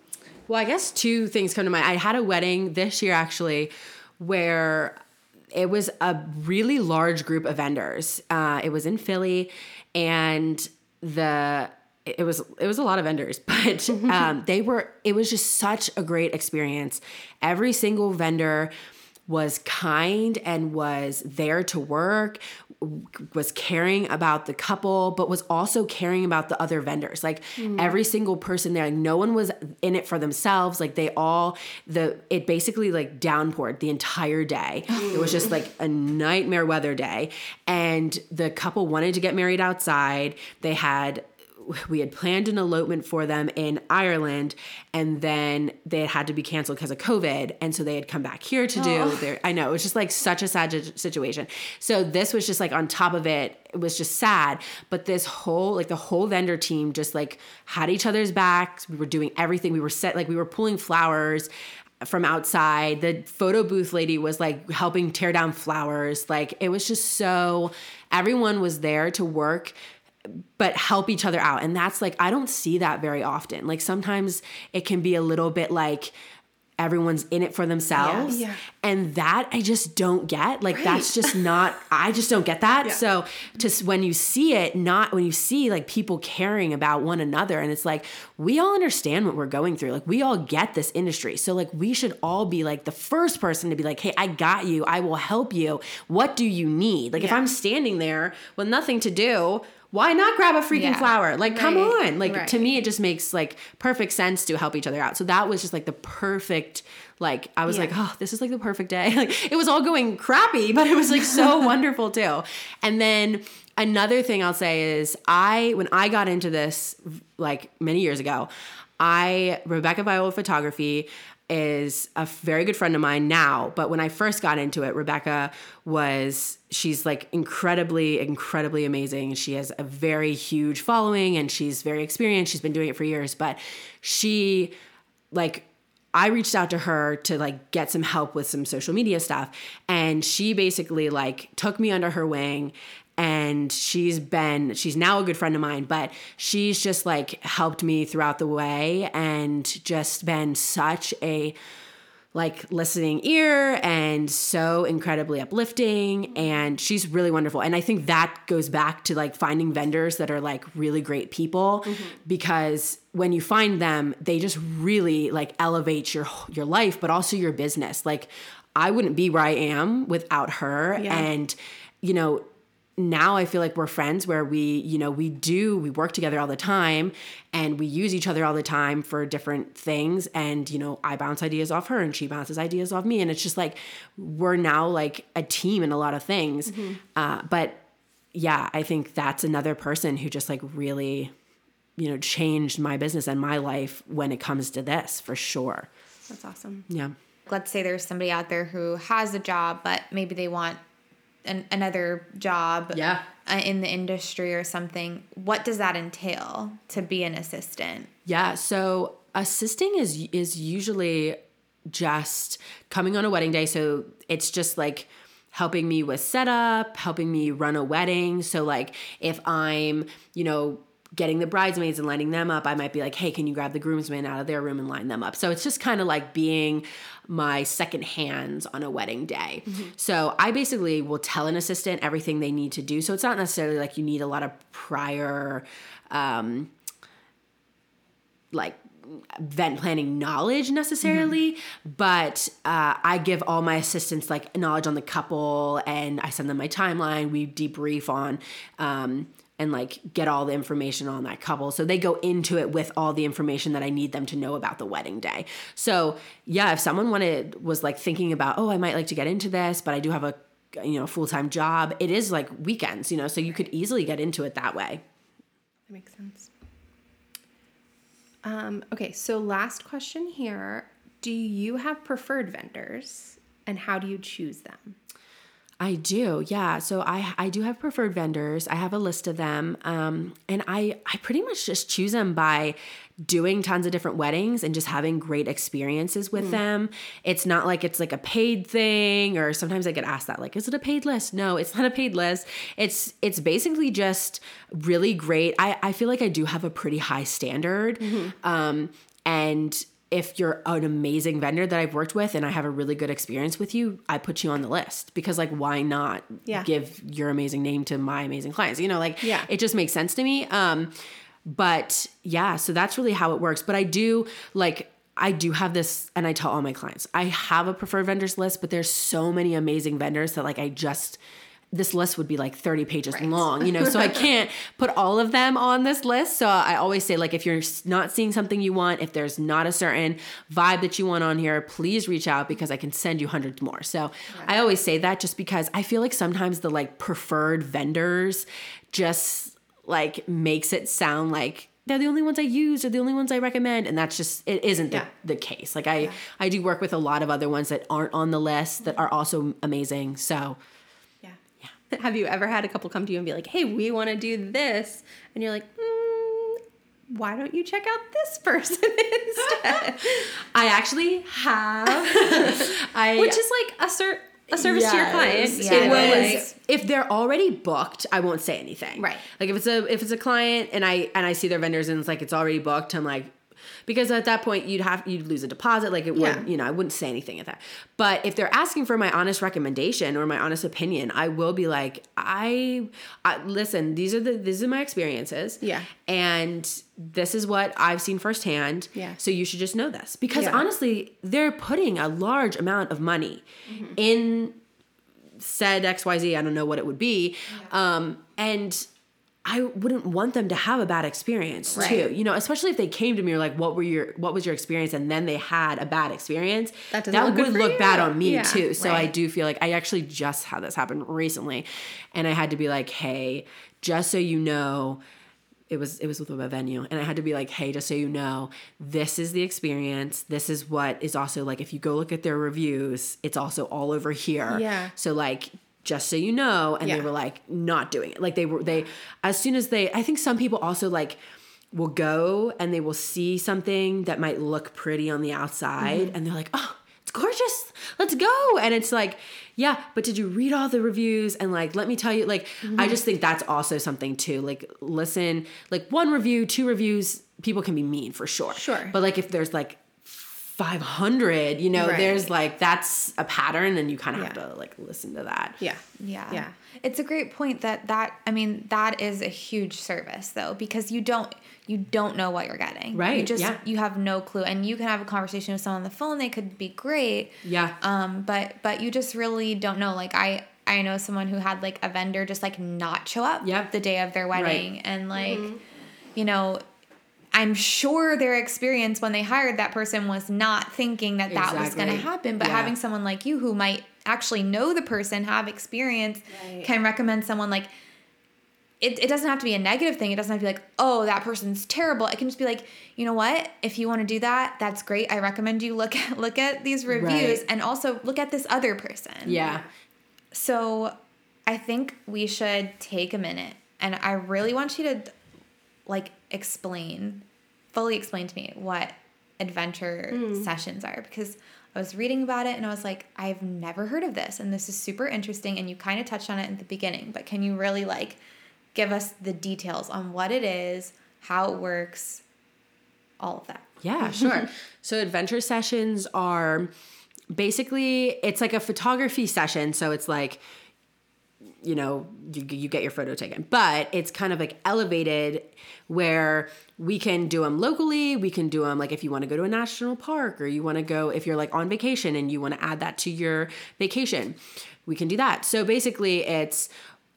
well, I guess two things come to mind. I had a wedding this year actually where it was a really large group of vendors. Uh, it was in Philly and the it was it was a lot of vendors, but um, they were it was just such a great experience. Every single vendor was kind and was there to work, was caring about the couple, but was also caring about the other vendors. Like mm-hmm. every single person there, like no one was in it for themselves. Like they all the it basically like downpoured the entire day. It was just like a nightmare weather day. And the couple wanted to get married outside. They had we had planned an elopement for them in Ireland and then they had to be canceled because of COVID. And so they had come back here to do oh. their, I know, it was just like such a sad situation. So this was just like on top of it, it was just sad. But this whole, like the whole vendor team just like had each other's backs. We were doing everything. We were set, like we were pulling flowers from outside. The photo booth lady was like helping tear down flowers. Like it was just so, everyone was there to work but help each other out. And that's like, I don't see that very often. Like sometimes it can be a little bit like, everyone's in it for themselves. Yeah. And that I just don't get. Like that's just not I just don't get that. Yeah. So just when you see it, not when you see like people caring about one another and it's like we all understand what we're going through. Like we all get this industry. So like we should all be like the first person to be like, "Hey, I got you. I will help you. What do you need?" Like if I'm standing there with nothing to do, why not grab a freaking Yeah. flower? Like, come on. Like, Right. to me, it just makes like perfect sense to help each other out. So that was just like the perfect, like, I was Yeah. like, oh, this is like the perfect day. Like, it was all going crappy, but it was like so wonderful too. And then another thing I'll say is, I, when I got into this like many years ago, I, Rebecca Viola Photography, is a very good friend of mine now. But when I first got into it, Rebecca was, she's like incredibly, incredibly amazing. She has a very huge following and she's very experienced. She's been doing it for years. But she, like, I reached out to her to like get some help with some social media stuff. And she basically like took me under her wing and she's been she's now a good friend of mine but she's just like helped me throughout the way and just been such a like listening ear and so incredibly uplifting and she's really wonderful. And i think that goes back to like finding vendors that are like really great people mm-hmm. because when you find them they just really like elevate your your life but also your business. Like i wouldn't be where i am without her Yeah. and you know now I feel like we're friends where we, you know, we do, we work together all the time and we use each other all the time for different things. And, you know, I bounce ideas off her and she bounces ideas off me. And it's just like, we're now like a team in a lot of things. Uh, but yeah, I think that's another person who just like really, you know, changed my business and my life when it comes to this for sure. That's awesome. Yeah. Let's say there's somebody out there who has a job, but maybe they want an, another job Yeah. uh, in the industry or something. What does that entail to be an assistant? Yeah, so assisting is is usually just coming on a wedding day. So it's just like helping me with setup, helping me run a wedding. So like if I'm, you know, getting the bridesmaids and lining them up, I might be like, "Hey, can you grab the groomsmen out of their room and line them up?" So it's just kind of like being my second hands on a wedding day. So I basically will tell an assistant everything they need to do. So it's not necessarily like you need a lot of prior um like event planning knowledge necessarily, but uh, I give all my assistants like knowledge on the couple and I send them my timeline. We debrief on um, and like get all the information on that couple. So they go into it with all the information that I need them to know about the wedding day. So yeah, if someone wanted was like thinking about, oh, I might like to get into this, but I do have a you know full-time job it is like weekends you know so you could easily get into it that way That makes sense. Um, okay, so last question here. Do you have preferred vendors and how do you choose them? I do, yeah. So I I do have preferred vendors. I have a list of them, um, and I I pretty much just choose them by doing tons of different weddings and just having great experiences with them. It's not like it's like a paid thing, or sometimes I get asked that like, is it a paid list? No, it's not a paid list. It's it's basically just really great. I I feel like I do have a pretty high standard, um, and if you're an amazing vendor that I've worked with and I have a really good experience with you, I put you on the list because like why not Yeah. give your amazing name to my amazing clients? You know, like Yeah. it just makes sense to me. Um but yeah, so that's really how it works. But I do like I do have this and I tell all my clients. I have a preferred vendors list, but there's so many amazing vendors that like I just this list would be like 30 pages long, you know, so I can't put all of them on this list. So I always say, like, if you're not seeing something you want, if there's not a certain vibe that you want on here, please reach out because I can send you hundreds more. So I always say that just because I feel like sometimes the like preferred vendors just like makes it sound like they're the only ones I use or the only ones I recommend. And that's just, it isn't the, Yeah. the case. Like I, I do work with a lot of other ones that aren't on the list that are also amazing. So Yeah. Yeah. Have you ever had a couple come to you and be like, "Hey, we want to do this," and you're like, mm, "Why don't you check out this person instead?" I actually have. I Which is like a ser- a service to your client. Yes. It was is. if they're already booked, I won't say anything. Right. Like if it's a if it's a client and I and I see their vendors and it's like it's already booked, I'm like because at that point you'd have you'd lose a deposit like it would Yeah. you know i wouldn't say anything at that but if they're asking for my honest recommendation or my honest opinion i will be like i, I listen these are the these are my experiences Yeah. and this is what i've seen firsthand Yeah. so you should just know this because Yeah. honestly they're putting a large amount of money Mm-hmm. in said xyz i don't know what it would be um and I wouldn't want them to have a bad experience Right. too. You know, especially if they came to me or like, what were your what was your experience, and then they had a bad experience. That doesn't look would look you. bad on me Yeah, too. So I do feel like I actually just had this happen recently, and I had to be like, hey, just so you know, it was it was with a venue, and I had to be like, hey, just so you know, this is the experience. This is what is also like if you go look at their reviews, it's also all over here. Yeah. So like just so you know and they were like not doing it like they were they as soon as they i think some people also like will go and they will see something that might look pretty on the outside Mm-hmm. and they're like oh it's gorgeous let's go and it's like yeah but did you read all the reviews and like let me tell you like Mm-hmm. i just think that's also something too like listen like one review two reviews people can be mean for sure Sure. but like if there's like 500 you know Right. there's like that's a pattern and you kind of have to like listen to that Yeah. Yeah. Yeah. It's a great point that that I mean that is a huge service though because you don't you don't know what you're getting. right You Right, just yeah. you have no clue and you can have a conversation with someone on the phone they could be great. Yeah. Um but but you just really don't know like I I know someone who had like a vendor just like not show up Yep. the day of their wedding and like you know I'm sure their experience when they hired that person was not thinking that that was going to happen, but Yeah. having someone like you who might actually know the person, have experience, Right. can recommend someone like it, it doesn't have to be a negative thing. It doesn't have to be like, oh, that person's terrible. It can just be like, you know what? If you want to do that, that's great. I recommend you look at look at these reviews Right. and also look at this other person. Yeah. So I think we should take a minute and I really want you to like explain, fully explain to me what adventure hmm. sessions are because I was reading about it and I was like, I've never heard of this and this is super interesting and you kind of touched on it at the beginning, but can you really like give us the details on what it is, how it works, all of that? Yeah, sure. so adventure sessions are basically it's like a photography session, so it's like you know, you, you get your photo taken, but it's kind of like elevated where we can do them locally. We can do them like if you want to go to a national park or you want to go if you're like on vacation and you want to add that to your vacation, we can do that. So basically, it's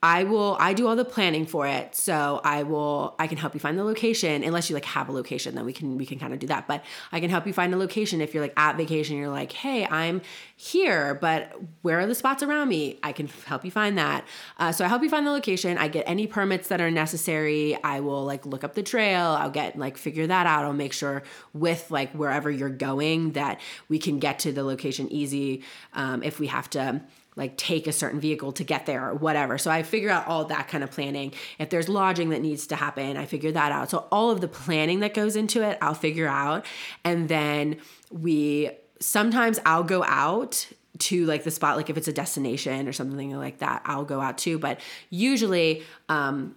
I will I do all the planning for it. So I will I can help you find the location unless you like have a location then we can we can kind of do that. But I can help you find a location if you're like at vacation you're like, "Hey, I'm here, but where are the spots around me?" I can help you find that. Uh, so I help you find the location. I get any permits that are necessary. I will like look up the trail. I'll get like figure that out. I'll make sure with like wherever you're going that we can get to the location easy um, if we have to like take a certain vehicle to get there or whatever. So I figure out all that kind of planning. If there's lodging that needs to happen, I figure that out. So all of the planning that goes into it, I'll figure out. And then we sometimes I'll go out to like the spot like if it's a destination or something like that, I'll go out too, but usually um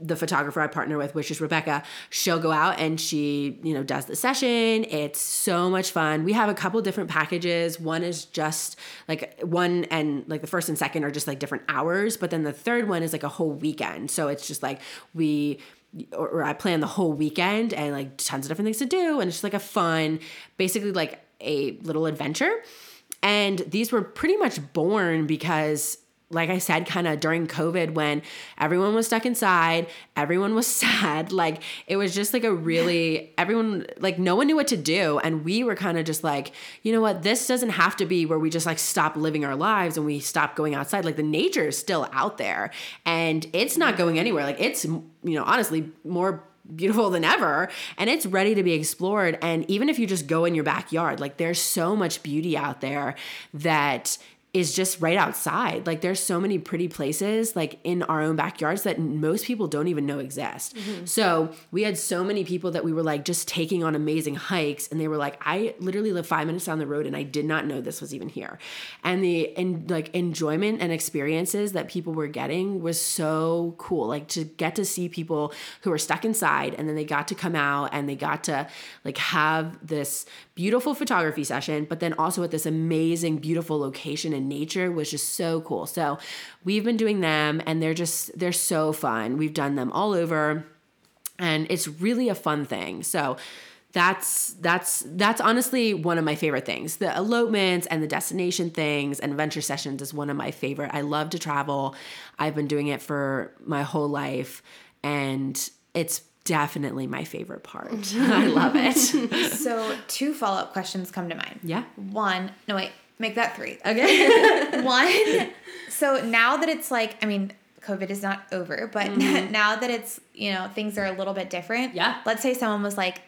the photographer I partner with, which is Rebecca, she'll go out and she, you know, does the session. It's so much fun. We have a couple different packages. One is just like one and like the first and second are just like different hours, but then the third one is like a whole weekend. So it's just like we or, or I plan the whole weekend and like tons of different things to do and it's just like a fun, basically like a little adventure. And these were pretty much born because like I said, kind of during COVID when everyone was stuck inside, everyone was sad. Like it was just like a really, everyone, like no one knew what to do. And we were kind of just like, you know what, this doesn't have to be where we just like stop living our lives and we stop going outside. Like the nature is still out there and it's not going anywhere. Like it's, you know, honestly more beautiful than ever and it's ready to be explored and even if you just go in your backyard like there's so much beauty out there that is just right outside. Like there's so many pretty places like in our own backyards that most people don't even know exist. Mm-hmm. So we had so many people that we were like just taking on amazing hikes and they were like, I literally live five minutes down the road and I did not know this was even here. And the and like enjoyment and experiences that people were getting was so cool. Like to get to see people who were stuck inside and then they got to come out and they got to like have this beautiful photography session, but then also at this amazing, beautiful location in nature was just so cool. So we've been doing them and they're just, they're so fun. We've done them all over and it's really a fun thing. So that's that's that's honestly one of my favorite things. The elopements and the destination things and adventure sessions is one of my favorite. I love to travel. I've been doing it for my whole life and it's definitely my favorite part. I love it. so, two follow up questions come to mind. Yeah. One, no, wait, make that three. Okay. One, so now that it's like, I mean, COVID is not over, but mm-hmm. now that it's, you know, things are a little bit different. Yeah. Let's say someone was like,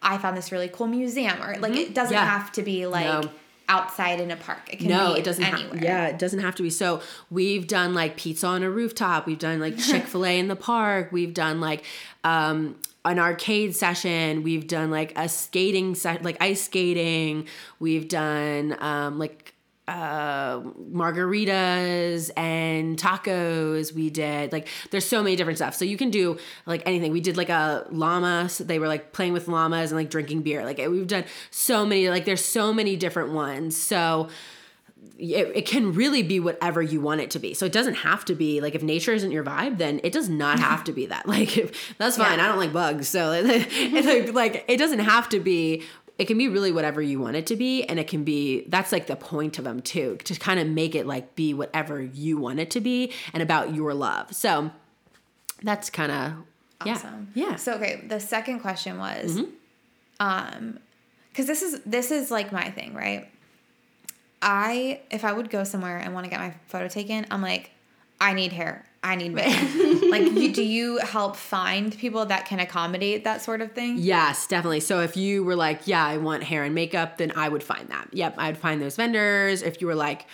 I found this really cool museum, or like, mm-hmm. it doesn't yeah. have to be like, no outside in a park. It can no, it doesn't anywhere. Ha- yeah, it doesn't have to be. So we've done like pizza on a rooftop. We've done like Chick Fil A in the park. We've done like um, an arcade session. We've done like a skating set, like ice skating. We've done um, like uh, margaritas and tacos we did like there's so many different stuff so you can do like anything we did like a llama so they were like playing with llamas and like drinking beer like we've done so many like there's so many different ones so it, it can really be whatever you want it to be. So it doesn't have to be like if nature isn't your vibe, then it does not have to be that. Like if, that's fine. Yeah. I don't like bugs, so like, like it doesn't have to be it can be really whatever you want it to be and it can be that's like the point of them too to kind of make it like be whatever you want it to be and about your love so that's kind of awesome. yeah yeah so okay the second question was mm-hmm. um because this is this is like my thing right i if i would go somewhere and want to get my photo taken i'm like i need hair I need makeup. like, you, do you help find people that can accommodate that sort of thing? Yes, definitely. So if you were like, yeah, I want hair and makeup, then I would find that. Yep, I'd find those vendors. If you were like,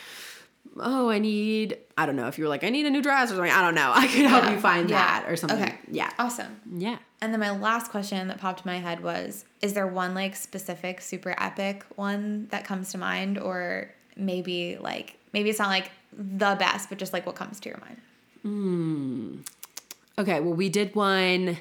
oh, I need, I don't know, if you were like, I need a new dress or something, I don't know. I could help yeah. you find yeah. that or something. Okay. Yeah. Awesome. Yeah. And then my last question that popped in my head was, is there one like specific super epic one that comes to mind or maybe like maybe it's not like the best, but just like what comes to your mind? Hmm. Okay, well, we did one.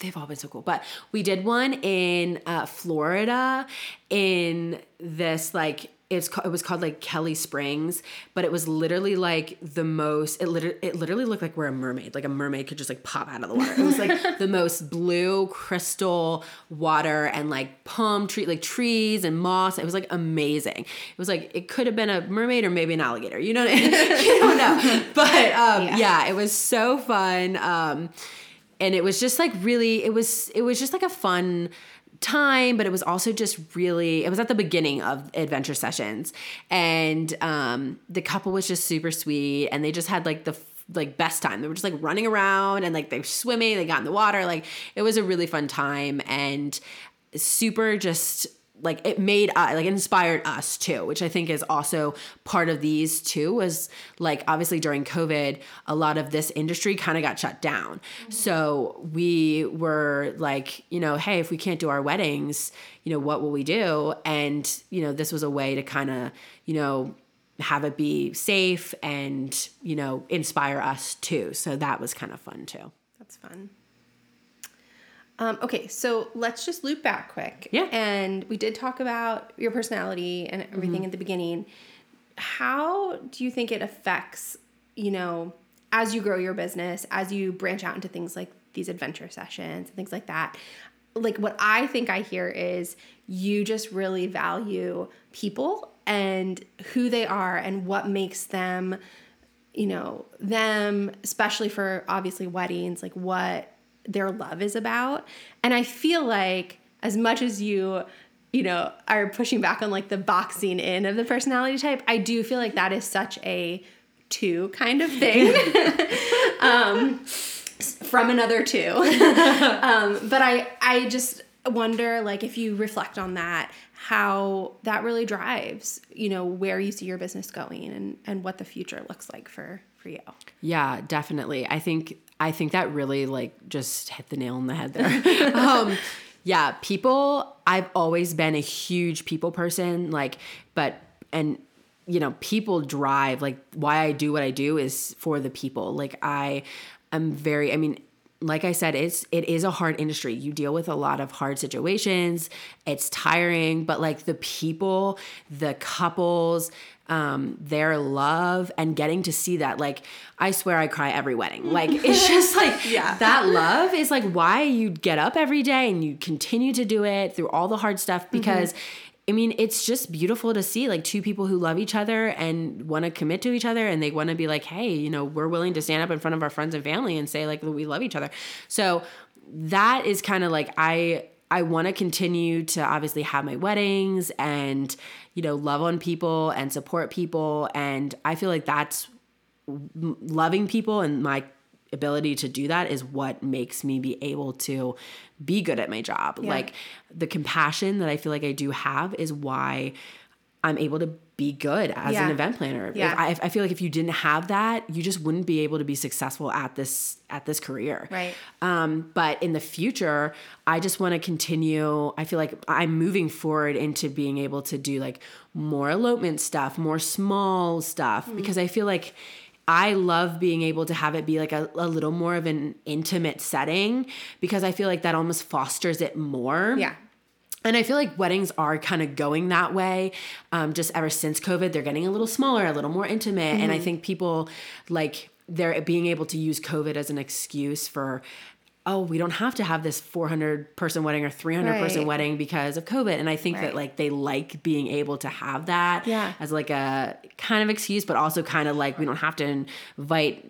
They've all been so cool, but we did one in uh, Florida in this like it's it was called like Kelly Springs, but it was literally like the most. It literally it literally looked like we're a mermaid. Like a mermaid could just like pop out of the water. It was like the most blue crystal water and like palm tree like trees and moss. It was like amazing. It was like it could have been a mermaid or maybe an alligator. You know, you don't know. But um, yeah. yeah, it was so fun. Um, and it was just like really. It was it was just like a fun time, but it was also just really, it was at the beginning of adventure sessions. And um, the couple was just super sweet and they just had like the like best time. They were just like running around and like they were swimming, they got in the water. Like it was a really fun time and super just like it made uh, like inspired us too which i think is also part of these too was like obviously during covid a lot of this industry kind of got shut down. Mm-hmm. so we were like you know hey if we can't do our weddings you know what will we do? And you know this was a way to kind of you know have it be safe and you know inspire us too. So that was kind of fun too. That's fun um, okay, so let's just loop back quick. Yeah. And we did talk about your personality and everything mm-hmm. at the beginning. How do you think it affects, you know, as you grow your business, as you branch out into things like these adventure sessions and things like that? Like, what I think I hear is you just really value people and who they are and what makes them, you know, them, especially for obviously weddings, like what their love is about. And I feel like as much as you you know are pushing back on like the boxing in of the personality type, I do feel like that is such a two kind of thing. um from another two. um, but I I just wonder like if you reflect on that how that really drives you know where you see your business going and and what the future looks like for for you Yeah, definitely. I think I think that really like just hit the nail on the head there. um, yeah, people. I've always been a huge people person. Like, but and you know, people drive. Like, why I do what I do is for the people. Like, I am very. I mean. Like I said, it's it is a hard industry. You deal with a lot of hard situations. It's tiring, but like the people, the couples, um, their love and getting to see that. Like, I swear I cry every wedding. Like, it's just like Yeah. that love is like why you get up every day and you continue to do it through all the hard stuff because. I mean, it's just beautiful to see like two people who love each other and want to commit to each other and they want to be like, hey, you know, we're willing to stand up in front of our friends and family and say like we love each other. So that is kind of like I I want to continue to obviously have my weddings and you know love on people and support people and I feel like that's loving people and my ability to do that is what makes me be able to be good at my job. Like the compassion that I feel like I do have is why I'm able to be good as Yeah. an event planner. Yeah. I, I feel like if you didn't have that, you just wouldn't be able to be successful at this at this career. Right. Um, but in the future, I just want to continue. I feel like I'm moving forward into being able to do like more elopement stuff, more small stuff, because I feel like I love being able to have it be like a, a little more of an intimate setting because I feel like that almost fosters it more. yeah And I feel like weddings are kind of going that way. Um, just ever since COVID, they're getting a little smaller, a little more intimate. And Mm-hmm. I think people like they're being able to use COVID as an excuse for, oh, we don't have to have this 400 person wedding or 300 person wedding because of COVID. And I think Right. that like they like being able to have that Yeah. as like a kind of excuse, but also kind of like we don't have to invite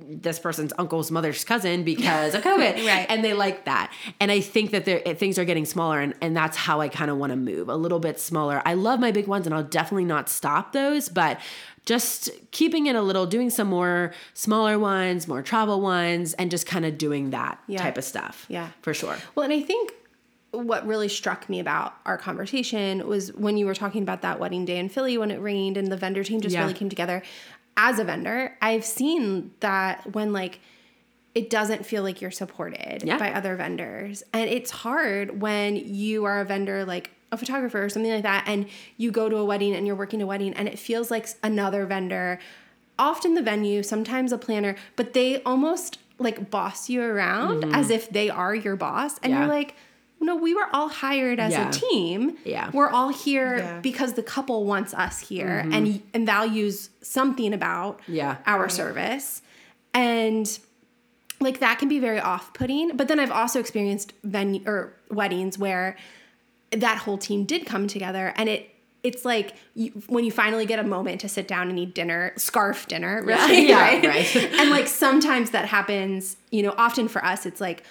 this person's uncle's mother's cousin because of COVID. Right. And they like that. And I think that things are getting smaller, and, and that's how I kind of want to move a little bit smaller. I love my big ones, and I'll definitely not stop those, but just keeping it a little, doing some more smaller ones, more travel ones, and just kind of doing that Yeah. type of stuff. Yeah. For sure. Well, and I think what really struck me about our conversation was when you were talking about that wedding day in Philly when it rained and the vendor team just Yeah. really came together. As a vendor, I've seen that when like it doesn't feel like you're supported Yeah. by other vendors. And it's hard when you are a vendor like a photographer or something like that and you go to a wedding and you're working a wedding and it feels like another vendor often the venue, sometimes a planner, but they almost like boss you around as if they are your boss. And Mm-hmm. Yeah. you're like, no, we were all hired as Yeah. a team. Yeah. Mm-hmm. We're all here Yeah. because the couple wants us here and and values something about Yeah. our service. And like that can be very off-putting. But then I've also experienced venue or weddings where that whole team did come together and it it's like you, when you finally get a moment to sit down and eat dinner, scarf dinner, really, Yeah, right? right. and like sometimes that happens, you know, often for us, it's like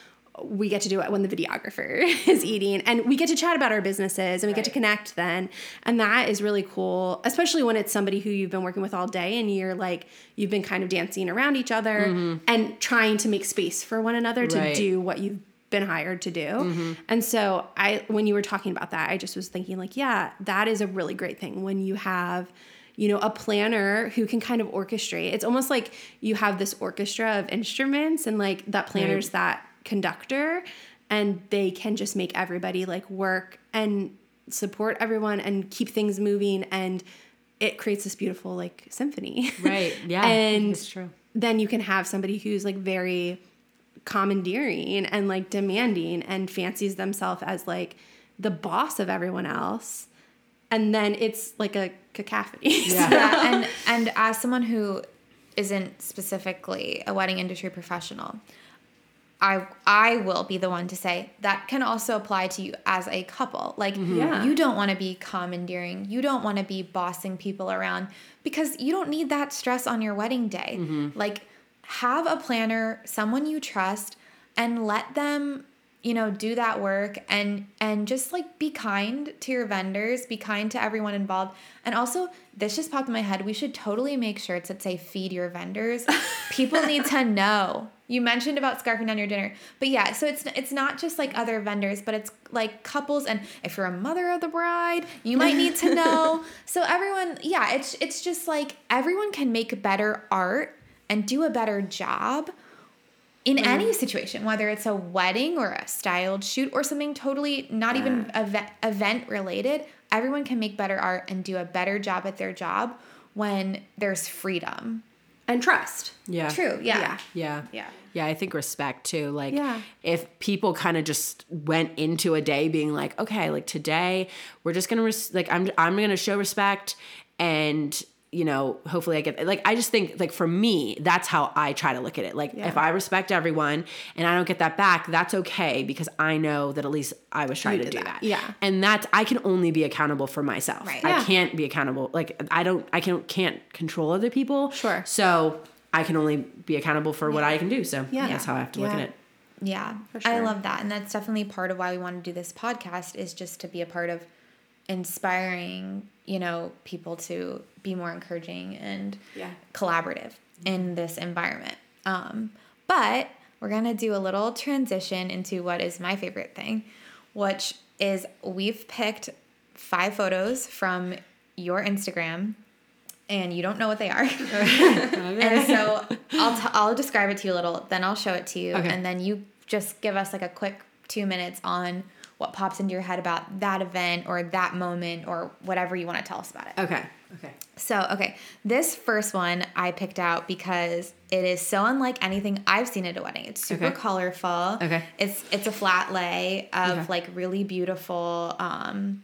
we get to do it when the videographer is eating and we get to chat about our businesses and we get to connect then. And that is really cool, especially when it's somebody who you've been working with all day and you're like, you've been kind of dancing around each other and trying to make space for one another to Mm-hmm. Right. do what you've been hired to do. Mm-hmm. And so I when you were talking about that, I just was thinking like, yeah, that is a really great thing when you have you know, a planner who can kind of orchestrate. It's almost like you have this orchestra of instruments and like that planner's that conductor and they can just make everybody like work and support everyone and keep things moving and it creates this beautiful like symphony. Right. Yeah. and it's true. then you can have somebody who's like very commandeering and like demanding and fancies themselves as like the boss of everyone else and then it's like a cacophony Yeah. yeah, and and as someone who isn't specifically a wedding industry professional, I I will be the one to say that can also apply to you as a couple. Like mm-hmm. Yeah. you don't want to be commandeering, you don't want to be bossing people around because you don't need that stress on your wedding day. Mm-hmm. Like have a planner, someone you trust and let them you know do that work and and just like be kind to your vendors be kind to everyone involved. And also this just popped in my head we should totally make shirts that say feed your vendors. People need to know. You mentioned about scarfing down your dinner. But yeah so it's it's not just like other vendors but it's like couples. And if you're a mother of the bride you might need to know. So everyone yeah it's it's just like everyone can make better art and do a better job in mm-hmm. any situation, whether it's a wedding or a styled shoot or something totally not even event, event related, everyone can make better art and do a better job at their job when there's freedom. And trust. Yeah. True. Yeah. Yeah. Yeah. Yeah. Yeah, I think respect too. Like, Yeah. if people kind of just went into a day being like, okay, like today we're just gonna res- like I'm I'm gonna show respect, and you know, hopefully I get like I just think like for me that's how I try to look at it. Like if I respect everyone and I don't get that back, that's okay because I know that at least I was trying to do that. that. Yeah. and that's I can only be accountable for myself. Right. I Yeah. can't be accountable. Like I don't I can can't control other people. Sure. So I can only be accountable for what I can do. So Yeah. that's how I have to look at it. Yeah, For sure. I love that, and that's definitely part of why we want to do this podcast is just to be a part of inspiring, you know, people to be more encouraging and Yeah. collaborative in this environment. Um, but we're gonna do a little transition into what is my favorite thing, which is we've picked five photos from your Instagram. And you don't know what they are, and so I'll t- I'll describe it to you a little, then I'll show it to you, Okay. and then you just give us like a quick two minutes on what pops into your head about that event or that moment or whatever you want to tell us about it. Okay. Okay. So, okay, this first one I picked out because it is so unlike anything I've seen at a wedding. It's super Okay. colorful. Okay. It's it's a flat lay of Okay. like really beautiful um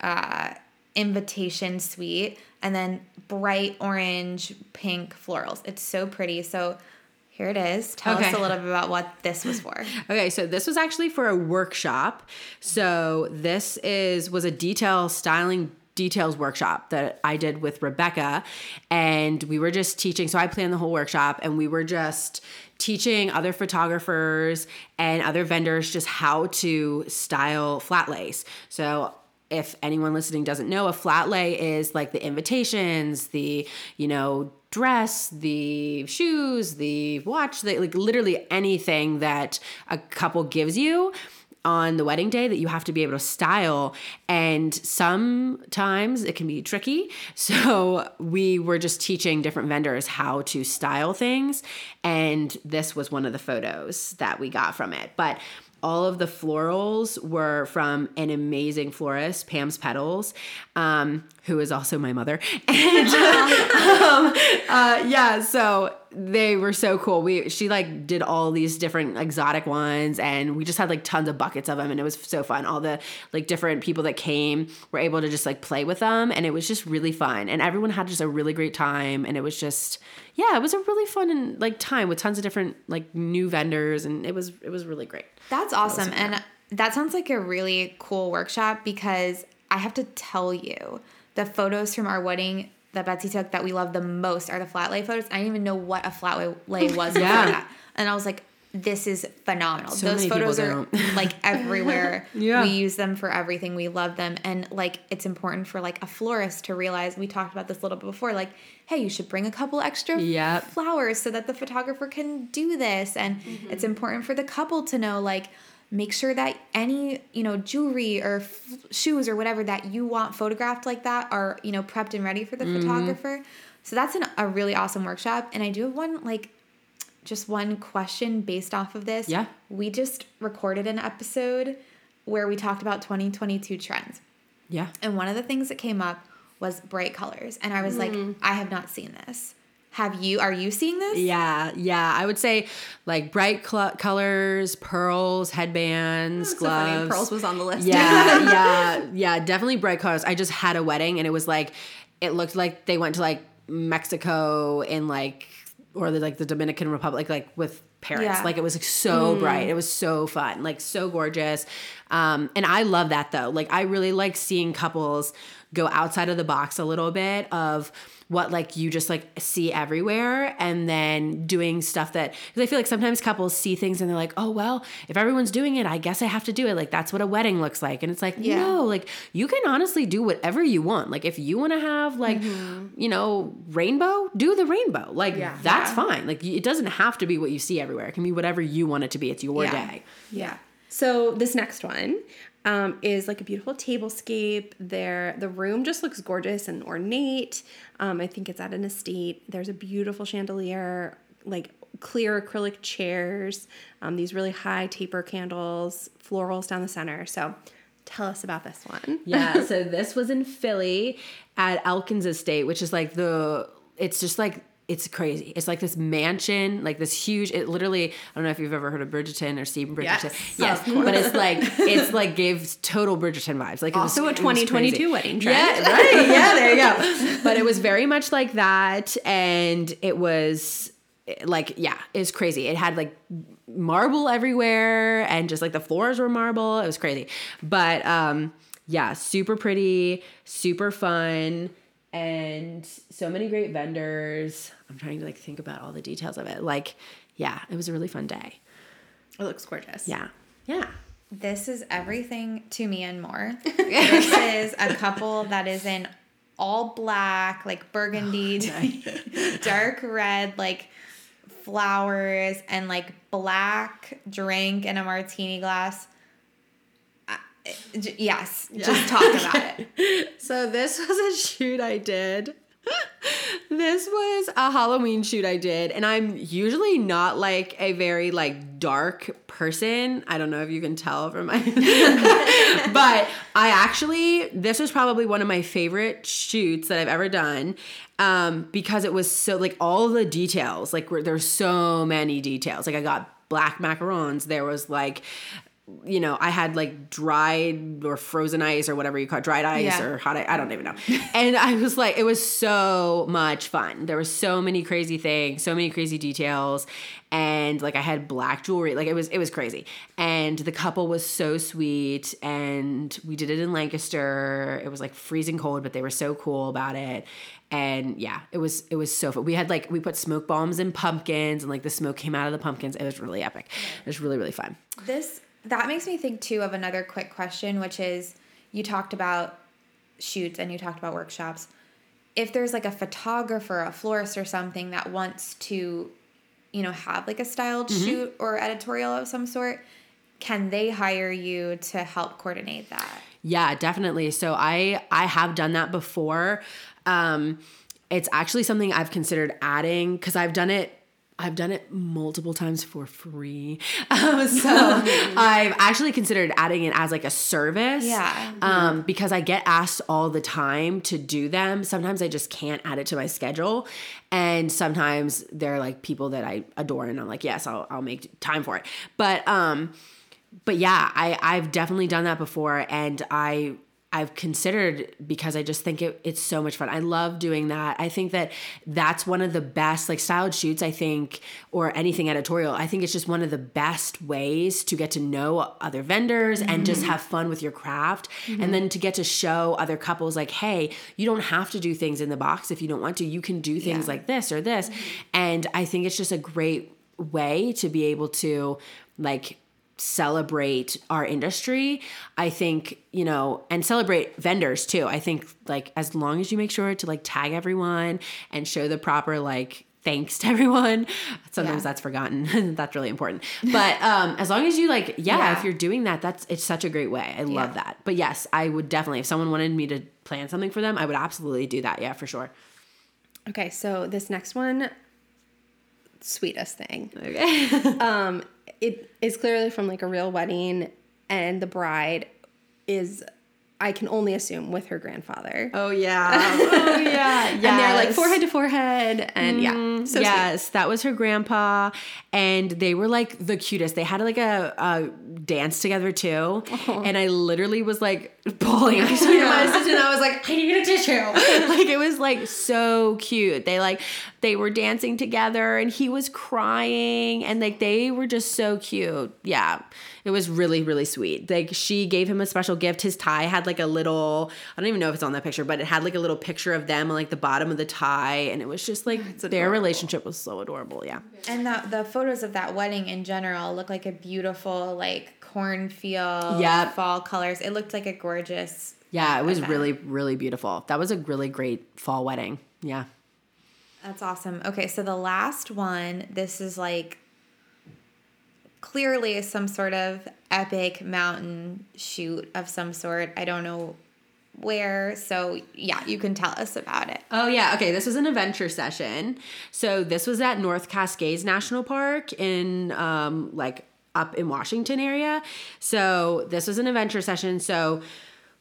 uh invitation suite and then bright orange pink florals. It's so pretty. So here it is. Tell us a little bit about what this was for. Okay, so this was actually for a workshop. So this is was a detail styling details workshop that I did with Rebecca and we were just teaching so I planned the whole workshop and we were just teaching other photographers and other vendors just how to style flat lays. So if anyone listening doesn't know, a flat lay is like the invitations, the, you know, dress, the shoes, the watch, the, like literally anything that a couple gives you on the wedding day that you have to be able to style. And sometimes it can be tricky. So we were just teaching different vendors how to style things. And this was one of the photos that we got from it. But all of the florals were from an amazing florist, Pam's Petals, um, who is also my mother. And um, uh, yeah, so they were so cool. We she like did all these different exotic ones, and we just had like tons of buckets of them, and it was so fun. All the like different people that came were able to just like play with them, and it was just really fun. And everyone had just a really great time, and it was just yeah, it was a really fun and like time with tons of different like new vendors, and it was it was really great. That's awesome. And that sounds like a really cool workshop because I have to tell you, the photos from our wedding that Betsy took that we love the most are the flat lay photos. I didn't even know what a flat lay- lay was Yeah. before that. And I was like, this is phenomenal. So Those photos are like everywhere. Yeah. We use them for everything. We love them. And like it's important for like a florist to realize we talked about this a little bit before, like, hey, you should bring a couple extra Yep. flowers so that the photographer can do this. And it's important for the couple to know, like, make sure that any, you know, jewelry or f- shoes or whatever that you want photographed like that are, you know, prepped and ready for the photographer. So that's an, a really awesome workshop. And I do have one, like, just one question based off of this. Yeah. We just recorded an episode where we talked about 2022 trends. Yeah. And one of the things that came up was bright colors. And I was like, hmm. I have not seen this. Have you? Are you seeing this? Yeah, yeah. I would say like bright cl- colors, pearls, headbands, hmm, So funny. gloves. Pearls was on the list. Yeah, yeah, yeah. Definitely bright colors. I just had a wedding and it was like, it looked like they went to like Mexico in like, or the, like the Dominican Republic, like with Paris. Yeah. Like it was like so bright. It was so fun, like so gorgeous. Um, and I love that though. Like I really like seeing couples go outside of the box a little bit of what like you just like see everywhere and then doing stuff that because I feel like sometimes couples see things and they're like, oh well, if everyone's doing it, I guess I have to do it. Like that's what a wedding looks like. And it's like, Yeah. no, like you can honestly do whatever you want. Like if you want to have like, mm-hmm. you know, rainbow, do the rainbow. Like Yeah. that's Yeah. fine. Like it doesn't have to be what you see everywhere. It can be whatever you want it to be. It's your day. Yeah. So this next one um, is like a beautiful tablescape. There, the room just looks gorgeous and ornate. Um, I think it's at an estate. There's a beautiful chandelier, like clear acrylic chairs. Um, these really high taper candles, florals down the center. So, tell us about this one. Yeah, so this was in Philly at Elkins Estate, which is like the it's just like it's crazy. It's like this mansion, like this huge. It literally, I don't know if you've ever heard of Bridgerton or seen Bridgerton. Yes, yes, but it's like it's like gives total Bridgerton vibes. Like it was- Also a 2022 wedding trend. Yeah, right. Yeah, there you go. But it was very much like that, and it was like yeah, it's crazy. It had like marble everywhere, and just like the floors were marble. It was crazy, but um, yeah, super pretty, super fun. And so many great vendors. I'm trying to like think about all the details of it. Like, yeah, it was a really fun day. It looks gorgeous. Yeah. Yeah. This is everything to me and more. this is a couple that is in all black, like burgundy, oh, dark red, like flowers, and like black drink in a martini glass. J- Yes, just talk about it. So this was a shoot I did. this was a Halloween shoot I did, and I'm usually not like a very like dark person. I don't know if you can tell from my but I actually this was probably one of my favorite shoots that I've ever done. Um, because it was so like all the details, like where there's so many details. Like I got black macarons, there was like you know, I had like dried or frozen ice or whatever you call it, dried ice Yeah. or hot ice. I don't even know. and I was like, it was so much fun. There were so many crazy things, so many crazy details. And like I had black jewelry. Like it was, it was crazy. And the couple was so sweet. And we did it in Lancaster. It was like freezing cold, but they were so cool about it. And yeah, it was it was so fun. We had like we put smoke bombs in pumpkins and like the smoke came out of the pumpkins. It was really epic. It was really, really fun. This that makes me think too of another quick question, which is you talked about shoots and you talked about workshops. If there's like a photographer, a florist or something that wants to, you know, have like a styled shoot or editorial of some sort, can they hire you to help coordinate that? Yeah, definitely. So I I have done that before. Um it's actually something I've considered adding cuz I've done it I've done it multiple times for free. Um, so I've actually considered adding it as like a service. Yeah. Um, because I get asked all the time to do them. Sometimes I just can't add it to my schedule. And sometimes they're like people that I adore and I'm like, yes, I'll, I'll make time for it. But, um, but yeah, I, I've definitely done that before and I I've considered because I just think it, it's so much fun. I love doing that. I think that that's one of the best, like styled shoots, I think, or anything editorial. I think it's just one of the best ways to get to know other vendors and just mm-hmm. have fun with your craft. Mm-hmm. And then to get to show other couples, like, hey, you don't have to do things in the box if you don't want to. You can do things Yeah. like this or this. Mm-hmm. And I think it's just a great way to be able to, like, celebrate our industry i think you know and celebrate vendors too i think like as long as you make sure to like tag everyone and show the proper like thanks to everyone sometimes Yeah. that's forgotten that's really important but um as long as you like yeah, Yeah. if you're doing that that's it's such a great way i love Yeah. that but yes i would definitely if someone wanted me to plan something for them i would absolutely do that yeah for sure Okay, so this next one, sweetest thing. okay Um, it is clearly from like a real wedding, and the bride is, I can only assume, with her grandfather. oh yeah oh yeah And they're like forehead to forehead, and yeah, mm-hmm. so sweet. yes, that was her grandpa, and they were like the cutest. They had like a, a dance together too, oh. and I literally was like bawling. I saw my assistant. I was like, I need a tissue. like it was like so cute. They like they were dancing together, and he was crying, and like they were just so cute. Yeah, It was really, really sweet. Like she gave him a special gift. His tie had like a little, I don't even know if it's on that picture, but it had like a little picture of them on like the bottom of the tie. And it was just like their relationship was so adorable. Yeah. And the the photos of that wedding in general look like a beautiful like cornfield Yep. fall colors. It looked like a gorgeous. Yeah, it was event. really, really beautiful. That was a really great fall wedding. Yeah. That's awesome. Okay, so the last one, this is like clearly some sort of epic mountain shoot of some sort. I don't know where. So, yeah, you can tell us about it. Oh yeah, okay. This was an adventure session. So this was at North Cascades National Park in um like up in Washington area. So this was an adventure session. So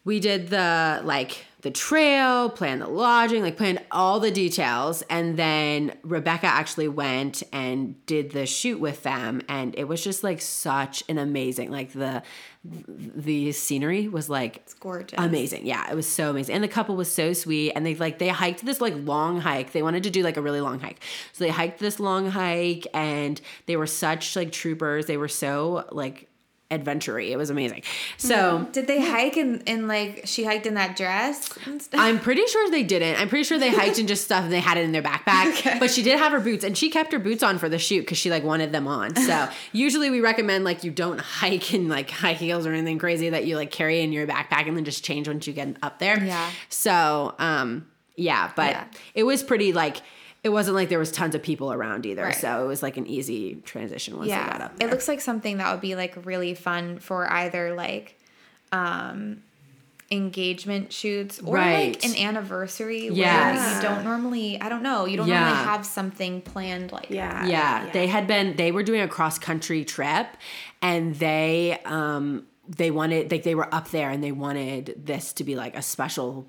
we did the like the trail, plan the lodging, like plan all the details, and then Rebecca actually went and did the shoot with them, and it was just like such an amazing like the the scenery was like It's gorgeous. amazing. Yeah it was so amazing. And the couple was so sweet. And they like they hiked this like long hike. They wanted to do like a really long hike. So they hiked this long hike and they were such like troopers. They were so like adventure it was amazing so Did they hike in, in like, she hiked in that dress and stuff? I'm pretty sure they didn't. I'm pretty sure they hiked in just stuff and they had it in their backpack. But she did have her boots and she kept her boots on for the shoot because she like wanted them on. So usually we recommend like you don't hike in like high heels or anything crazy that you like carry in your backpack and then just change once you get up there. Yeah. So um yeah, but Yeah. it was pretty like it wasn't like there was tons of people around either. Right. So it was like an easy transition once they got up there. it looks like something that would be like really fun for either like um engagement shoots or Right. like an anniversary Yes. where you don't normally i don't know you don't Yeah. normally have something planned like Yeah. that. yeah, they had been they were doing a cross country trip and they um they wanted like they were up there and they wanted this to be like a special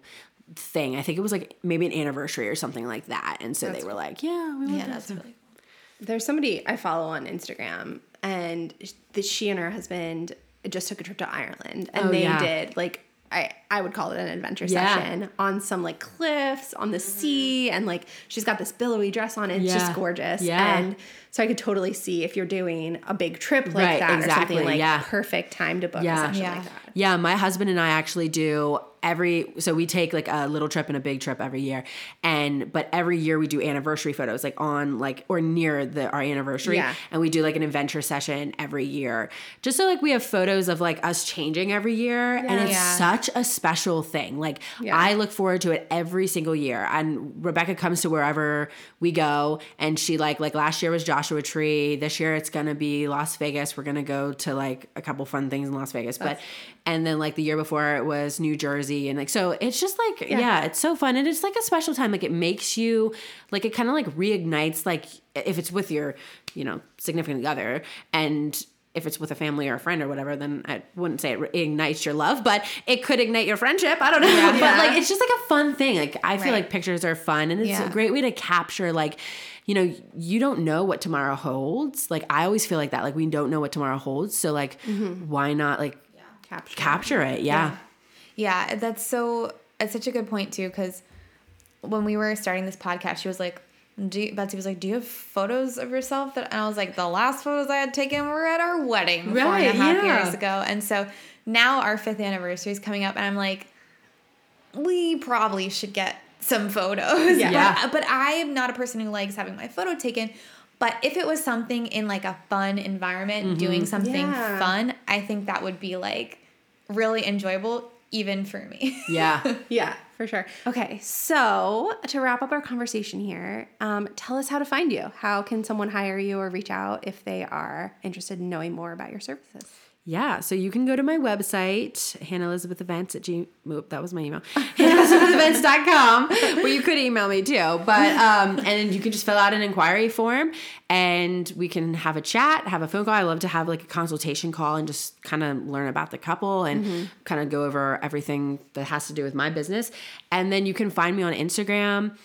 thing i think it was like maybe an anniversary or something like that and so they were like yeah we want yeah that's really cool. There's somebody I follow on Instagram, and she and her husband just took a trip to Ireland, and Oh, they yeah. did like I I would call it an adventure Yeah. session on some like cliffs on the sea, and like she's got this billowy dress on. And it's Yeah. just gorgeous, Yeah. and so I could totally see if you're doing a big trip like Right, that or exactly, something like yeah. perfect time to book Yeah. a session Yeah. like that. Yeah, my husband and I actually do every so we take like a little trip and a big trip every year. And but every year we do anniversary photos like on like or near the our anniversary Yeah. and we do like an adventure session every year. Just so like we have photos of like us changing every year and it's Yeah. such a special thing. Like Yeah. I look forward to it every single year. And Rebecca comes to wherever we go and she like like last year was Joshua Tree. This year it's gonna be Las Vegas. We're gonna go to like a couple fun things in Las Vegas. But and then like the year before it was New Jersey and like so it's just like yeah. it's so fun and it's like a special time. Like it makes you like it kind of like reignites like if it's with your, you know, significant other and if it's with a family or a friend or whatever, then I wouldn't say it ignites your love, but it could ignite your friendship. I don't know. but like, it's just like a fun thing. Like, I feel Right. like pictures are fun and it's Yeah. a great way to capture, like, you know, you don't know what tomorrow holds. Like, I always feel like that. Like, we don't know what tomorrow holds. So, like, mm-hmm. why not, like, Capture. capture it? Yeah. Yeah, that's so. It's such a good point too, because when we were starting this podcast, she was like, do you, Betsy was like, "Do you have photos of yourself?" That and I was like, "The last photos I had taken were at our wedding four and a Right, half yeah. years ago." And so now our fifth anniversary is coming up, and I'm like, we probably should get some photos. Yeah. Yeah. But, uh, but I am not a person who likes having my photo taken. But if it was something in like a fun environment, doing mm-hmm. something Yeah. fun, I think that would be like really enjoyable, even for me. Yeah. Yeah, for sure. Okay, so to wrap up our conversation here, um, tell us how to find you. How can someone hire you or reach out if they are interested in knowing more about your services? Yeah, so you can go to my website, Hannah Elizabeth Events at G. Oop, that was my email. HannahElizabethEvents.com, where you could email me too. But um, and you can just fill out an inquiry form, and we can have a chat, have a phone call. I love to have like a consultation call and just kind of learn about the couple and kind of go over everything that has to do with my business. And then you can find me on Instagram.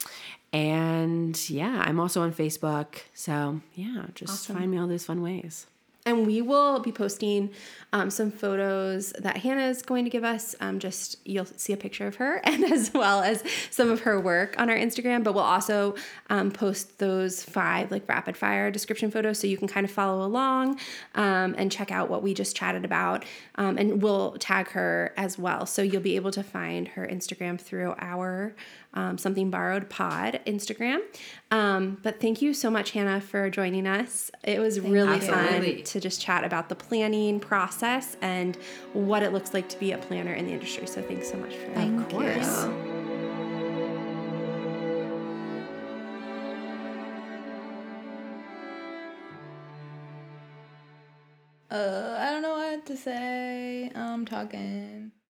And yeah, I'm also on Facebook. So yeah, just find me all those fun ways. And we will be posting um, some photos that Hannah is going to give us. Um, just you'll see a picture of her, and as well as some of her work on our Instagram. But we'll also um, post those five like rapid fire description photos so you can kind of follow along um, and check out what we just chatted about. Um, and we'll tag her as well, so you'll be able to find her Instagram through our um, Something Borrowed Pod Instagram. Um, but thank you so much, Hannah, for joining us. It was really Absolutely. fun to just chat about the planning process and what it looks like to be a planner in the industry. So thanks so much for that. Of course. you. Uh, I don't know what to say. I'm talking.